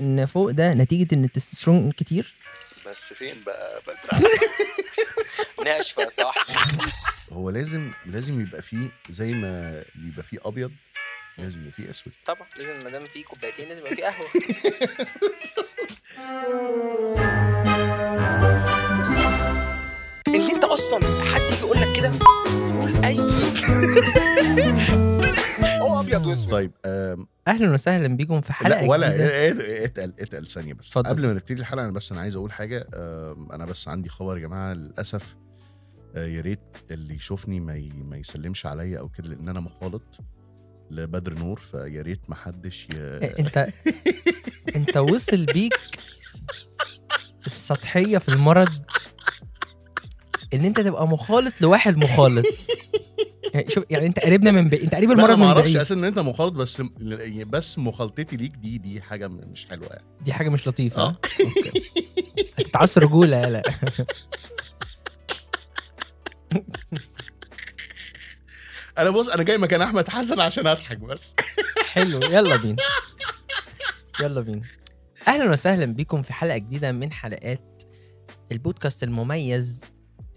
إن فوق ده نتيجة إن التستوستيرون كتير. بس فين بقى بدر ناشفة صح هو لازم لازم يبقى فيه زي ما بيبقى فيه أبيض لازم يبقى فيه أسود. طبعا لازم ما دام في كوبايتين لازم يبقى في قهوة. إن أنت أصلا حد يجي يقول لك كده؟ قول أي. هو أبيض وأسود. طيب أهلا وسهلا بيكم في حلقة لا ولا جديدة. اتقل اتقل ثانية بس. اتفضل. قبل ما نبتدي الحلقة أنا بس أنا عايز أقول حاجة. أنا بس عندي خبر يا جماعة. للأسف آه، يا ريت اللي يشوفني ما ي- ما يسلمش عليا أو كده لأن أنا مخالط لبدر نور فيا ريت ما حدش ي... إيه، أنت أنت وصل بيك السطحية في المرض إن أنت تبقى مخالط لواحد مخالط. يعني شوف يعني انت قريبنا من بعيد انت قريب لا المرض أنا ما من أعرفش بعيد. أساسا إن أنت مخالط بس بس مخالطتي ليك دي دي حاجة مش حلوة يعني. دي حاجة مش لطيفة. آه. هتتعصر رجولة يالا أنا بص أنا جاي مكان أحمد حسن عشان أضحك بس. حلو يلا بينا. يلا بينا. أهلا وسهلا بكم في حلقة جديدة من حلقات البودكاست المميز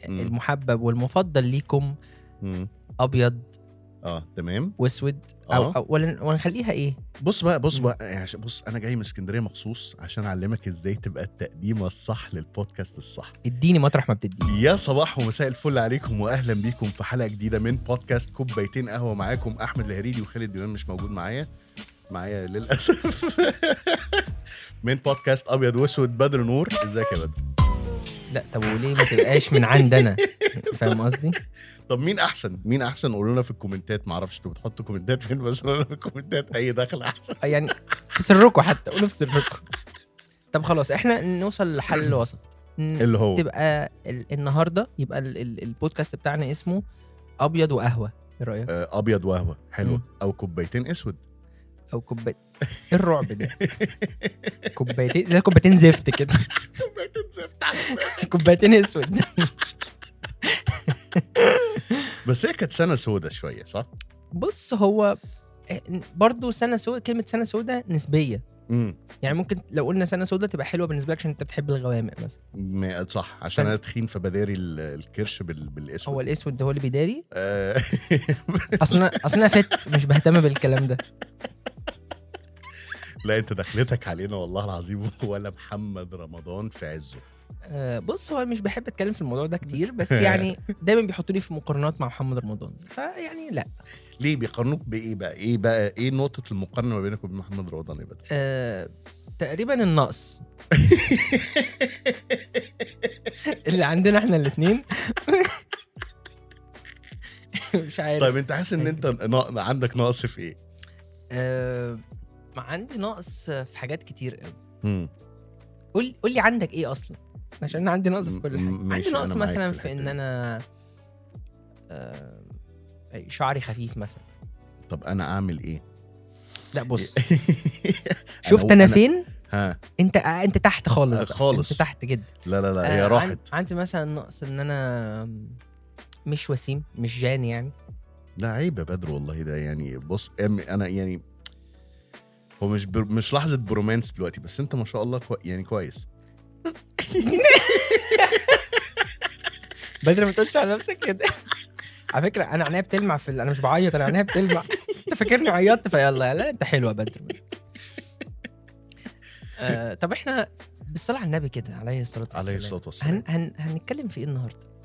مم. المحبب والمفضل ليكم. أبيض آه تمام. وأسود. أو, آه. أو ولا ونخليها إيه؟ بص بقى بص. بقى يعني بص أنا جاي من اسكندرية مخصوص عشان أعلمك إزاي تبقى التقديمه الصح للبودكاست الصح. اديني مطرح ما بتديني. يا صباح ومساء الفل عليكم واهلا بيكم في حلقة جديدة من بودكاست كوبايتين قهوة معاكم أحمد الهريدي وخالد ديوان مش موجود معايا. معايا للأسف. من بودكاست أبيض وأسود بدر نور. إزيك يا بدر؟ لا طب وليه ما تبقاش من عندنا؟ فاهم قصدي؟ طب مين أحسن؟ مين أحسن؟ قولوا لنا في ال commentات ما أعرفش أنتوا بتحطوا commentات فين بس قولوا لنا في ال commentات أي دخل أحسن. يعني في سركم حتى قولوا في سركم. طب خلاص إحنا نوصل لحل وسط اللي هو؟ تبقى ال- النهارده يبقى ال- ال- البودكاست بتاعنا اسمه أبيض وقهوة. إيه رأيك؟ آه، أبيض وقهوة. حلوة. أو كوبايتين أسود. أو كوبايه إيه الرعب ده. كوبايتين زي كوبايتين زفت كده. كوبايتين زفت. كوبايتين أسود. بس هي كانت سنة سودة شوية صح؟ بص هو برضو سنة سوداء كلمة سنة سوداء نسبية. امم يعني ممكن لو قلنا سنة سوداء تبقى حلوة بالنسبة لك عشان انت بتحب الغوامق مثلا. صح عشان أنا تخين فبداري ال- الكرش بال... بالاسود. هو الاسود ده هو اللي بيداري؟ آه، أصلا أصلا فت مش بهتم بالكلام ده. لا انت دخلتك علينا والله العظيم ولا محمد رمضان في عزه. آه، بص هو مش بحب أتكلم في الموضوع ده كتير بس يعني دايما بيحطوني في مقارنات مع محمد رمضان فيعني لا ليه بيقارنوك بإيه بقى؟ إيه بقى إيه نقطة المقارنة ما بينك وبين محمد رمضان يا بدر؟ آه، تقريبا النقص اللي عندنا إحنا الاثنين مش عارف طيب أنت حاسس إن أنت عندك نقص في إيه؟ آه، ما عندي نقص في حاجات كتير قوي. قول قول لي عندك إيه أصلا عشان أنا عندي نقص في كل حاجة. عندي نقص مثلا في في, إن. أنا آه، شعري خفيف مثلا. طب أنا أعمل إيه؟ لا بص. شفت أنا فين؟ ها. أنت آه، أنت تحت خالص آه، بقى. خالص. أنت تحت جدا. لا لا لا هي آه، راحت. عندي مثلا نقص إن أنا مش وسيم مش جان يعني. لا عيب يا بدر والله ده يعني بص أنا يعني هو مش بر... مش لحظة برومانس دلوقتي بس أنت ما شاء الله كوي... يعني كويس. بدر ما تقولش على نفسك كده. على فكرة أنا عينيا بتلمع في ال... أنا مش بعيط أنا عينيا بتلمع. أنت فاكرني عيطت فيلا لا أنت حلو يا بدر آه طب إحنا بالصلاة على النبي كده عليه الصلاة والسلام. عليه الصلاة والسلام. هن... هن... هنتكلم في إيه النهارده؟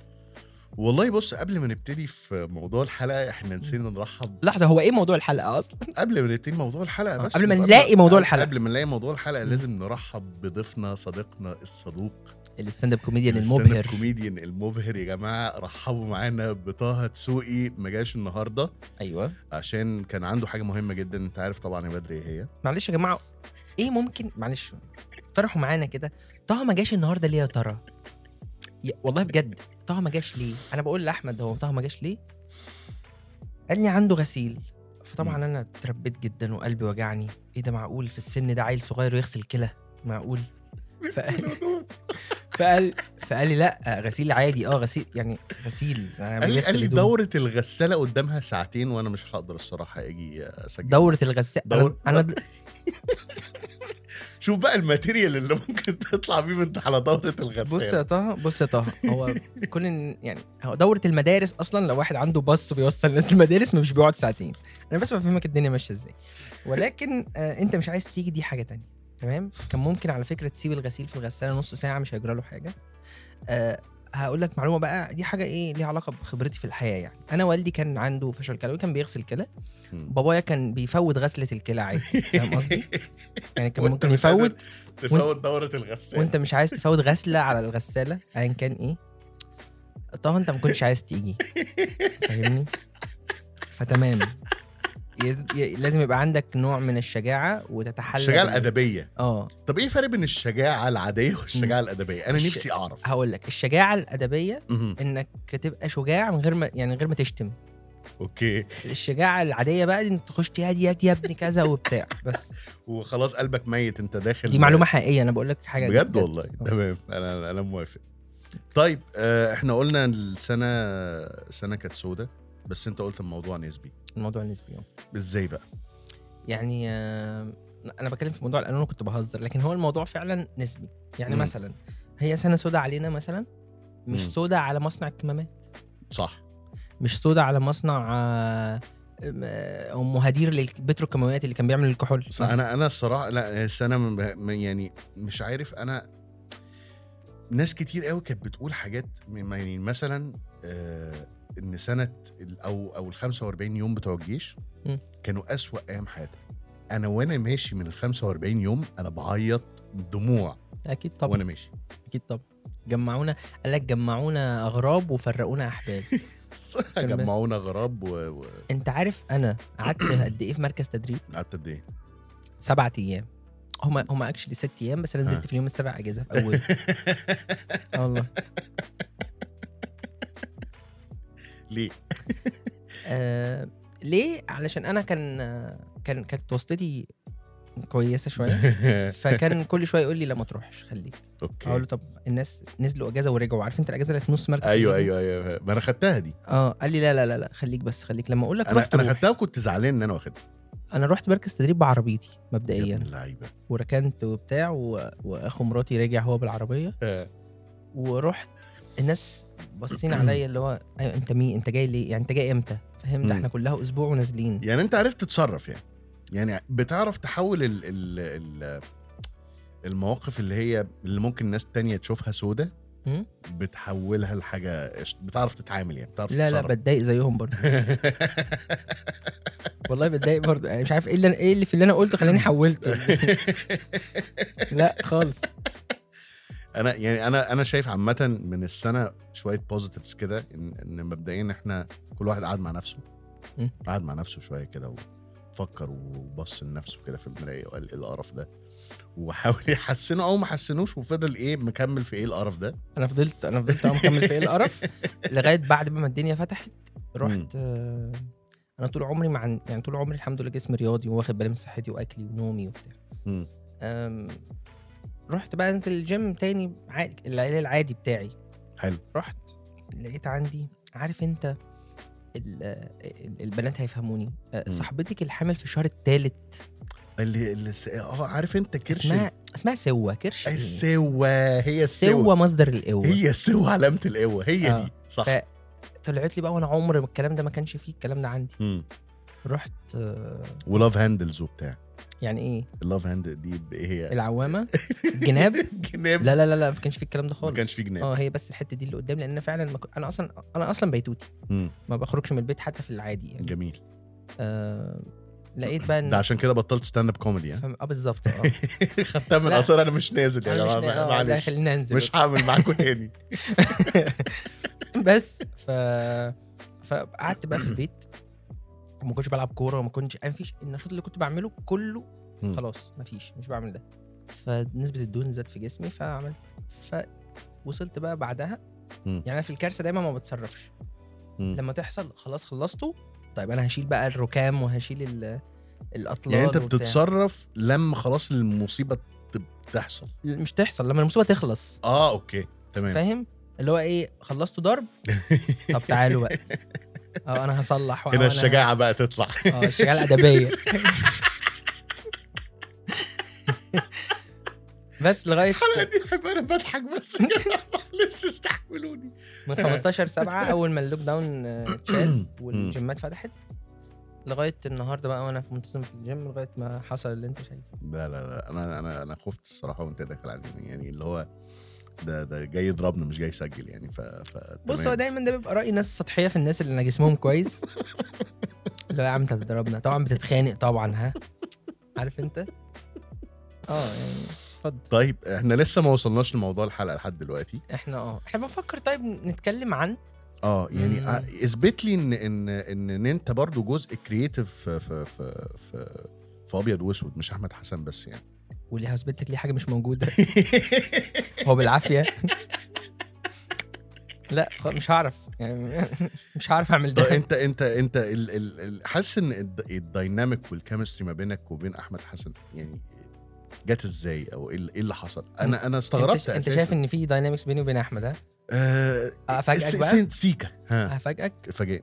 والله بص قبل ما نبتدي في موضوع الحلقة إحنا نسينا نرحب لحظة هو إيه موضوع الحلقة أصلا؟ قبل ما نبتدي موضوع الحلقة بس قبل ما نلاقي موضوع الحلقة. قبل ما نلاقي موضوع الحلقة. لازم نرحب بضيفنا صديقنا الصدوق. ال stand-up comedian ال stand المبهر. up comedian المبهر يا جماعة. رحبوا معانا بطه دسوقي ما جاش النهارده. أيوه. عشان كان عنده حاجة مهمة جدا أنت عارف طبعا يا بدر إيه هي. معلش يا جماعة إيه ممكن معلش اقترحوا معانا كده. طه ما جاش النهارده ليه يا ترى؟ والله بجد. طه ما جاش ليه؟ أنا بقول لأحمد هو طه ما جاش ليه؟ قال لي عنده غسيل. فطبعا. أنا اتربيت جدا وقلبي وجعني. إيه ده معقول؟ في السن ده عيل صغير ويغسل كلى. معقول؟ فقال فقال فقال لي لا غسيل عادي. آه غسيل يعني غسيل. يعني قال لي قال. دورة الغسالة قدامها ساعتين وأنا مش هقدر الصراحة أجي أسجل. دورة الغسالة. دور- أنا د- شوف بقى ال material اللي ممكن تطلع بيه من على دورة الغسالة. بص يا طه بص يا طه. هو كل يعني هو دورة المدارس أصلا لو واحد عنده باص بيوصل الناس المدارس مش بيقعد ساعتين. أنا بس بفهمك الدنيا ماشية إزاي. ولكن آه أنت مش عايز تيجي دي حاجة تانية. تمام؟ كان ممكن على فكرة تسيب الغسيل في الغسالة نص ساعة مش هيجرى له حاجة. آه هقول لك معلومة بقى دي حاجة إيه ليها علاقة بخبرتي في الحياة يعني. أنا والدي كان عنده فشل كلوي كان بيغسل كلى. بابايا كان بيفوت غسلة الكلى عادي فاهم قصدي؟ يعني كان ممكن يفوت تفوت دورة الغسالة. وأنت مش عايز تفوت غسلة على الغسالة ايا كان إيه. طبعا أنت ما كنتش عايز تيجي فاهمني؟ فتمام. لازم يبقى عندك نوع من الشجاعة وتتحلى الشجاعه الأدبية. آه. طب إيه الفرق بين الشجاعة العادية والشجاعة مم. الأدبية؟ أنا الش- نفسي أعرف. هقول لك الشجاعة الأدبية مهم. إنك تبقى شجاع من غير ما يعني غير ما تشتم. أوكي. الشجاعة العادية بقى دي إنك تخش يا يا يا ابني كذا وبتاع بس. وخلاص قلبك ميت أنت داخل دي معلومة حقيقية أنا بقول لك حاجة بجد والله. آه. تمام. أنا أنا موافق. طيب آه، إحنا قلنا السنة سنه كانت سودة. بس انت قلت الموضوع نسبي. الموضوع نسبي آه. إزاي بقى؟ يعني آه، أنا بتكلم في موضوع القانون كنت بهزر لكن هو الموضوع فعلا نسبي. يعني مم. مثلا هي سنة سودة علينا مثلا؟ مش مم. سودة على مصنع الكمامات. صح. مش سودة على مصنع آه، ام مهادير للبتروكيماويات اللي كان بيعمل الكحول أنا أنا الصراحة لا من- يعني مش عارف أنا ناس كتير قوي كانت بتقول حاجات م- يعني مثلا آه إن سنة أو أو ال 45 يوم بتوع الجيش. كانوا أسوأ أيام حياتي. أنا وأنا ماشي من ال 45 يوم أنا بعيط دموع أكيد طبعا. وأنا ماشي. أكيد طبعا. جمعونا قال لك جمعونا أغراب وفرقونا احباب جمعونا غراب و- و- أنت عارف أنا قعدت قد إيه في مركز تدريب؟ قعدت قد إيه؟ سبعة أيام. هما هما اكشلي ست أيام بس أنا. نزلت في اليوم السابع أجازة في أول. آه والله. ليه؟ آه ليه؟ علشان أنا كان كان كانت واسطتي كويسة شوية. فكان كل شوية يقول لي لا ما تروحش خليك. أقول له أوكي طب الناس نزلوا أجازة ورجعوا عارف أنت الأجازة اللي في نص مركز أيوه؟ أيوه أيوه. ما أنا خدتها دي. آه قال لي لا لا لا لا خليك بس خليك. لما أقول لك أنا أنا. خدتها وكنت زعلان إن أنا واخدها. أنا رحت مركز تدريب بعربيتي يا مبدئيا اللعيبة. وركنت وبتاع و... وأخو مراتي رجع هو بالعربية. ورحت الناس باصين عليا اللي هو أيوه أنت مين؟ أنت جاي ليه؟ يعني أنت جاي إمتى؟ فهمت؟ مم. إحنا كلها أسبوع ونازلين. يعني أنت عرفت تتصرف يعني. يعني بتعرف تحول ال ال ال المواقف اللي هي اللي ممكن ناس تانية تشوفها سودة؟ بتحولها لحاجة. بتعرف تتعامل يعني بتعرف لا لا تتصرف. بتضايق زيهم برضه. والله بتضايق برضه. يعني مش عارف إيه اللي إيه اللي في اللي أنا قلته خلاني حولته. لا خالص. أنا يعني أنا أنا شايف عامة من السنة شوية بوزيتيفز كده إن إن مبدئيا إحنا كل واحد قعد مع نفسه. قعد مع نفسه شوية كده وفكر وبص لنفسه كده في المراية وقال إيه القرف ده؟ وحاول يحسنه أو ما حسنوش وفضل إيه مكمل في إيه القرف ده. أنا فضلت أنا فضلت مكمل في إيه القرف؟ لغاية بعد ما الدنيا فتحت. رحت آه، أنا طول عمري مع يعني طول عمري الحمد لله جسمي رياضي واخد بالي من صحتي وأكلي ونومي وبتاع. رحت بقى انزل الجيم تاني عادي العلاج العادي بتاعي. حلو. رحت لقيت عندي عارف انت ال- ال- البنات هيفهموني. مم. صاحبتك الحامل في الشهر الثالث اللي اللي س... آه عارف انت كرش اسمها اسمها سوا. كرش؟ السوا هي سوا السوا مصدر القوة. هي السوا علامة القوة هي آه. دي. صح. طلعت لي بقى وأنا عمر الكلام ده ما كانش فيه الكلام ده عندي. مم. رحت أه، و love handles وبتاع. يعني إيه؟ ال love handle دي إيه هي؟ العوامة؟ الجناب جناب. لا لا لا لا ما كانش فيه الكلام ده ما خالص كانش في جناب. آه هي بس الحتة دي اللي قدام لأن فعلا ما أنا أصلا أنا أصلا بيتوتي. ما بخرجش من البيت حتى في العادي يعني. جميل. آه لقيت بقى إن ده عشان كده بطلت stand-up comedy فم... آه بالظبط آه. خدتها من. قصر أنا مش نازل يا جماعة نا- آه، معلش. خلينا أنزل. مش هعمل معاكم تاني. بس ف فقعدت بقى في البيت. وما كنتش بلعب كورة وما كنتش أنا مفيش النشاط اللي كنت بعمله كله مم. خلاص مفيش مش بعمل ده فنسبه الدهون زادت في جسمي فعملت فوصلت بقى بعدها مم. يعني أنا في الكارثة دايما ما بتصرفش مم. لما تحصل خلاص خلصته طيب أنا هشيل بقى الركام وهشيل ال- الأطلال يعني أنت. بتتصرف لما خلاص المصيبة تحصل مش تحصل لما المصيبة تخلص آه أوكي تمام فاهم اللي هو إيه خلصتوا ضرب طب تعالوا بقى آه أنا هصلح هنا الشجاعة بقى تطلع. آه الشجاعة الأدبية. بس لغاية الحلقة دي احب أنا بضحك بس. معلش استحملوني من 15 7 أول ما ال lockdown آه، اتشال والجيمات فتحت. لغاية النهارده بقى وأنا في منتظم في الجيم لغاية ما حصل اللي أنت شايفه. لا لا لا. أنا أنا أنا خفت الصراحة وأنت داخل علينا يعني اللي هو ده ده جاي يضربنا مش جاي يسجل يعني ف, ف... بص هو. دايما ده بيبقى رأي ناس سطحية في الناس اللي جسمهم كويس. اللي هو يا عم انت هتضربنا. طبعا بتتخانق طبعا ها. عارف انت؟ آه يعني اتفضل. طيب إحنا لسه ما وصلناش لموضوع الحلقة لحد دلوقتي. إحنا آه. إحنا بنفكر طيب نتكلم عن؟ آه يعني. آه، اثبت لي إن إن إن, إن أنت برضو جزء كرييتيف في في في, في أبيض وأسود مش أحمد حسن بس يعني. واللي هثبت لك ليه حاجة مش موجودة؟ هو بالعافية. لا مش هعرف. يعني مش هعرف أعمل ده. أنت أنت أنت ال- ال- ال- حاسس إن ال d- ال dynamic وال chemistry ما بينك وبين أحمد حسن يعني جت إزاي؟ أو إيه اللي- إيه اللي حصل؟ أنا أنا استغربت أنت, انت شايف إن في dynamics بيني وبين أحمد ها؟ آه أفاجئك بقى؟ سيكا ها. هفاجئك فاجئ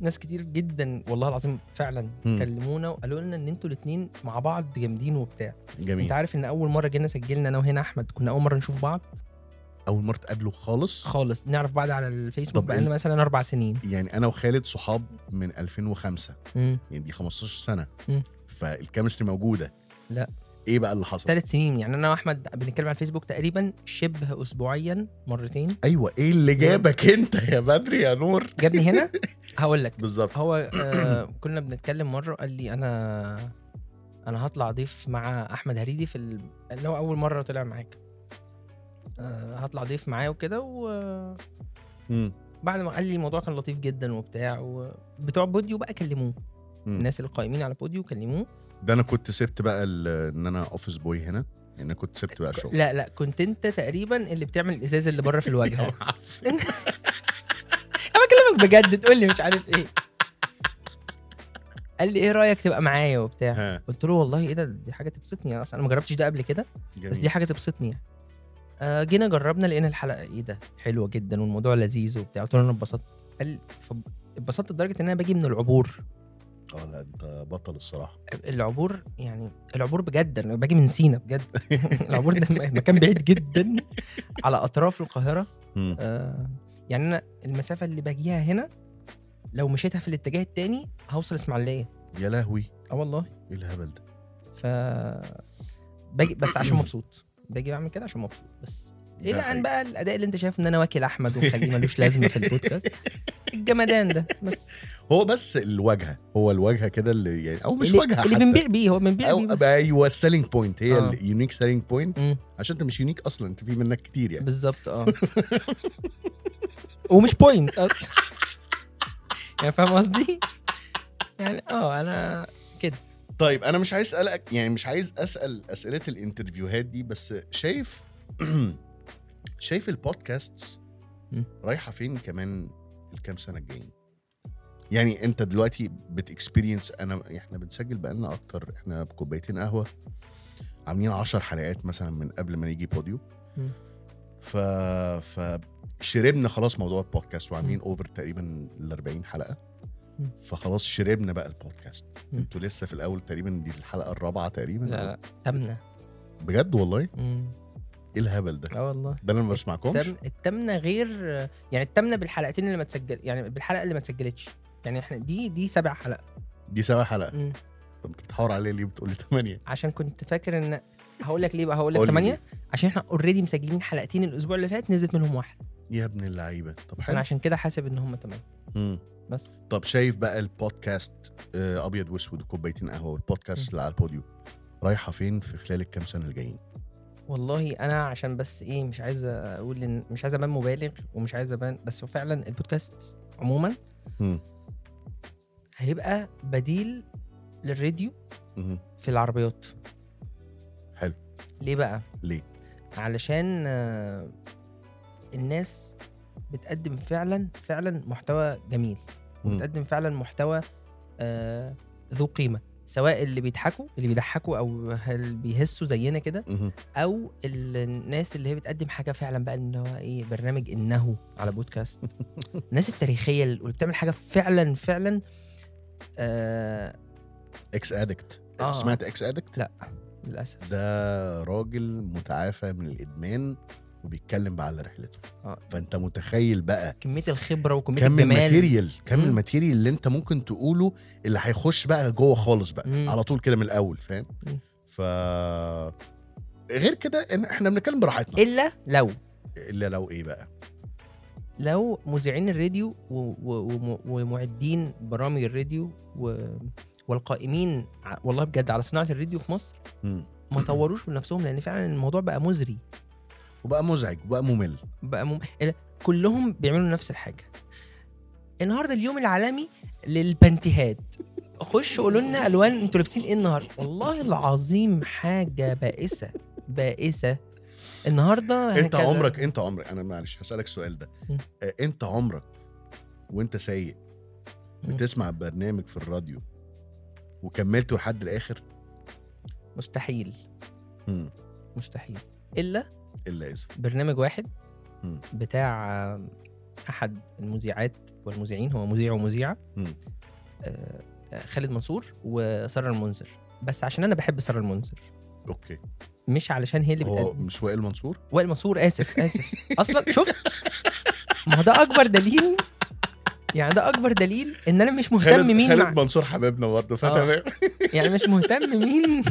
ناس كتير جدا والله العظيم فعلا. كلمونا وقالوا لنا إن أنتوا الاثنين مع بعض جامدين وبتاع. جميل. انت عارف إن أول مرة جينا سجلنا أنا وهنا أحمد كنا أول مرة نشوف بعض؟ أول مرة تقابله خالص؟ خالص. نعرف بعض على الفيسبوك ال- مثلا أربع سنين. يعني أنا وخالد صحاب من 2005 مم. يعني دي 15 سنة. مم. فالكيمستري موجودة. لا. إيه بقى اللي حصل؟ ثلاث سنين. يعني أنا وأحمد بنتكلم على الفيسبوك تقريبا شبه اسبوعيا مرتين. أيوه إيه اللي جابك أنت يا بدري يا نور؟ جابني هنا؟ هقول لك. بالظبط. هو آه كنا بنتكلم مرة قال لي أنا أنا هطلع ضيف مع أحمد هريدي في ال... اللي هو أول مرة طلع معاك. آه هطلع ضيف معاه وكده وبعد مم. ما قال لي الموضوع كان لطيف جدا وبتاع وبتوع بوديو بقى كلموه. الناس اللي قايمين على بوديو كلموه. ده أنا كنت سبت بقى ان أنا office boy هنا يعني أنا كنت سبت بقى الشغل لا لا كنت انت تقريبا اللي بتعمل الازاز اللي بره في الواجهة. أنا بكلمك بجد تقول لي مش عارف إيه. قال لي إيه رأيك تبقى معايا وبتاع؟ قلت له والله إيه ده دي حاجة تبسطني. أصلا أنا ما جربتش ده قبل كده بس. دي حاجة تبسطني يعني. آه جينا جربنا لقينا الحلقة إيه ده حلوة جدا والموضوع لذيذ وبتاع. قلت له أنا اتبسطت. قال اتبسطت لدرجة إن أنا باجي من العبور. آه لا انت بطل الصراحة. العبور يعني العبور بجد أنا باجي من سينا بجد. العبور ده مكان بعيد جدا على أطراف القاهرة. آه يعني أنا المسافة اللي باجيها هنا لو مشيتها في الاتجاه التاني هوصل إسماعيلية. يا لهوي. آه والله. إيه الهبل ده؟ ف باجي بس عشان مبسوط. باجي بعمل كده عشان مبسوط بس. إلى أن حقيقي. بقى الأداء اللي أنت شايف إن أنا واكل أحمد ومخليه ملوش لازمة في البودكاست. الجمدان ده بس. هو بس الواجهة هو الواجهة كده اللي يعني أو مش واجهة اللي. بنبيع بيه هو بنبيع بيه بس. أيوه ال selling point هي آه. ال unique selling point عشان أنت مش unique أصلا أنت في منك كتير يعني بالظبط آه ومش point أصلاً. يعني فاهم قصدي؟ يعني آه أنا طيب أنا مش عايز أسألك يعني مش عايز أسأل أسئلة ال interview هات دي بس شايف شايف البودكاست. رايحة فين كمان الكام سنة الجايين يعني انت دلوقتي بت experience انا إحنا بنسجل بقالنا أكتر إحنا بكوبايتين قهوة عاملين 10 حلقات مثلا من قبل ما نيجي بوديو. ف ف شربنا خلاص موضوع البودكاست وعاملين over تقريبا ال 40 حلقه. فخلاص شربنا بقى البودكاست. أنتوا لسه في الأول تقريبا دي الحلقة الرابعة تقريبا لا لا تمنه بجد والله. إيه الهبل ده؟ آه والله. ده أنا ما بسمعكمش. التم... التمنه غير يعني التمنه بالحلقتين اللي ما تسجل يعني بالحلقة اللي ما اتسجلتش يعني إحنا دي دي سبع حلقه دي سبع حلقه مم. انت بتحاور عليا ليه بتقول لي ثمانيه عشان كنت فاكر ان هقول لك ليه بقى هقول لك قول لي 8 ليه. عشان إحنا already مسجلين حلقتين الأسبوع اللي فات نزلت منهم واحدة يا ابن اللعيبة طب أنا حلو عشان كده حاسب إن هم 8 مم. بس طب شايف بقى البودكاست آه، أبيض وأسود وكوبايتين قهوة والبودكاست. اللي على البوديو رايحة فين في خلال الكام سنة الجايين والله أنا عشان بس إيه مش عايز أقول إن مش عايز أبان مبالغ ومش عايز أبان بس فعلا البودكاست عموما مم. هيبقى بديل للراديو مم. في العربيات حلو. ليه بقى ليه علشان آه، الناس بتقدم فعلا فعلا محتوى جميل. وبتقدم فعلا محتوى آه، ذو قيمة سواء اللي بيضحكوا اللي بيضحكوا أو اللي بيهسوا زينا كده. أو الناس اللي هي بتقدم حاجة فعلا بقى اللي هو إيه برنامج إنه على بودكاست الناس التاريخية اللي بتعمل حاجة فعلا فعلا آه ex-addict آه. سمعت ex-addict لا. للأسف ده راجل متعافى من الإدمان وبيتكلم بقى على رحلته آه. فأنت متخيل بقى كمية الخبرة وكمية كم الجمال ال material كم. ال material اللي أنت ممكن تقوله اللي هيخش بقى جوه خالص بقى مم. على طول كده من الأول فاهم. ف غير كده إن إحنا بنتكلم براحتنا إلا لو إلا لو إيه بقى لو مذيعين الراديو ومعدين برامج الراديو. والقائمين والله بجد على صناعة الراديو في مصر. ما طوروش من نفسهم لأن فعلا الموضوع بقى مزري. وبقى مزعج وبقى ممل. بقى مم... كلهم بيعملوا نفس الحاجة. النهارده اليوم العالمي للبنتيهات. خش قولوا لنا ألوان أنتوا لابسين إيه النهارده والله العظيم حاجة بائسة بائسة. النهارده انت هكذا. عمرك انت عمرك أنا معلش هسألك السؤال ده مم. آه، انت عمرك وانت سايق. بتسمع برنامج في الراديو وكملته لحد الآخر مستحيل مم. مستحيل إلا إلا إذا برنامج واحد مم. بتاع أحد المذيعات والمذيعين هو مذيع ومذيعة آه، خالد منصور وسارة المنذر بس عشان أنا بحب سارة المنذر أوكي مش علشان هي اللي هو مش وائل منصور؟ وائل منصور آسف آسف. أصلا شفت؟ ما هو ده أكبر دليل. يعني ده أكبر دليل إن أنا مش مهتم خالد مين خالد مع منصور حبيبنا برضه فتمام. يعني مش مهتم مين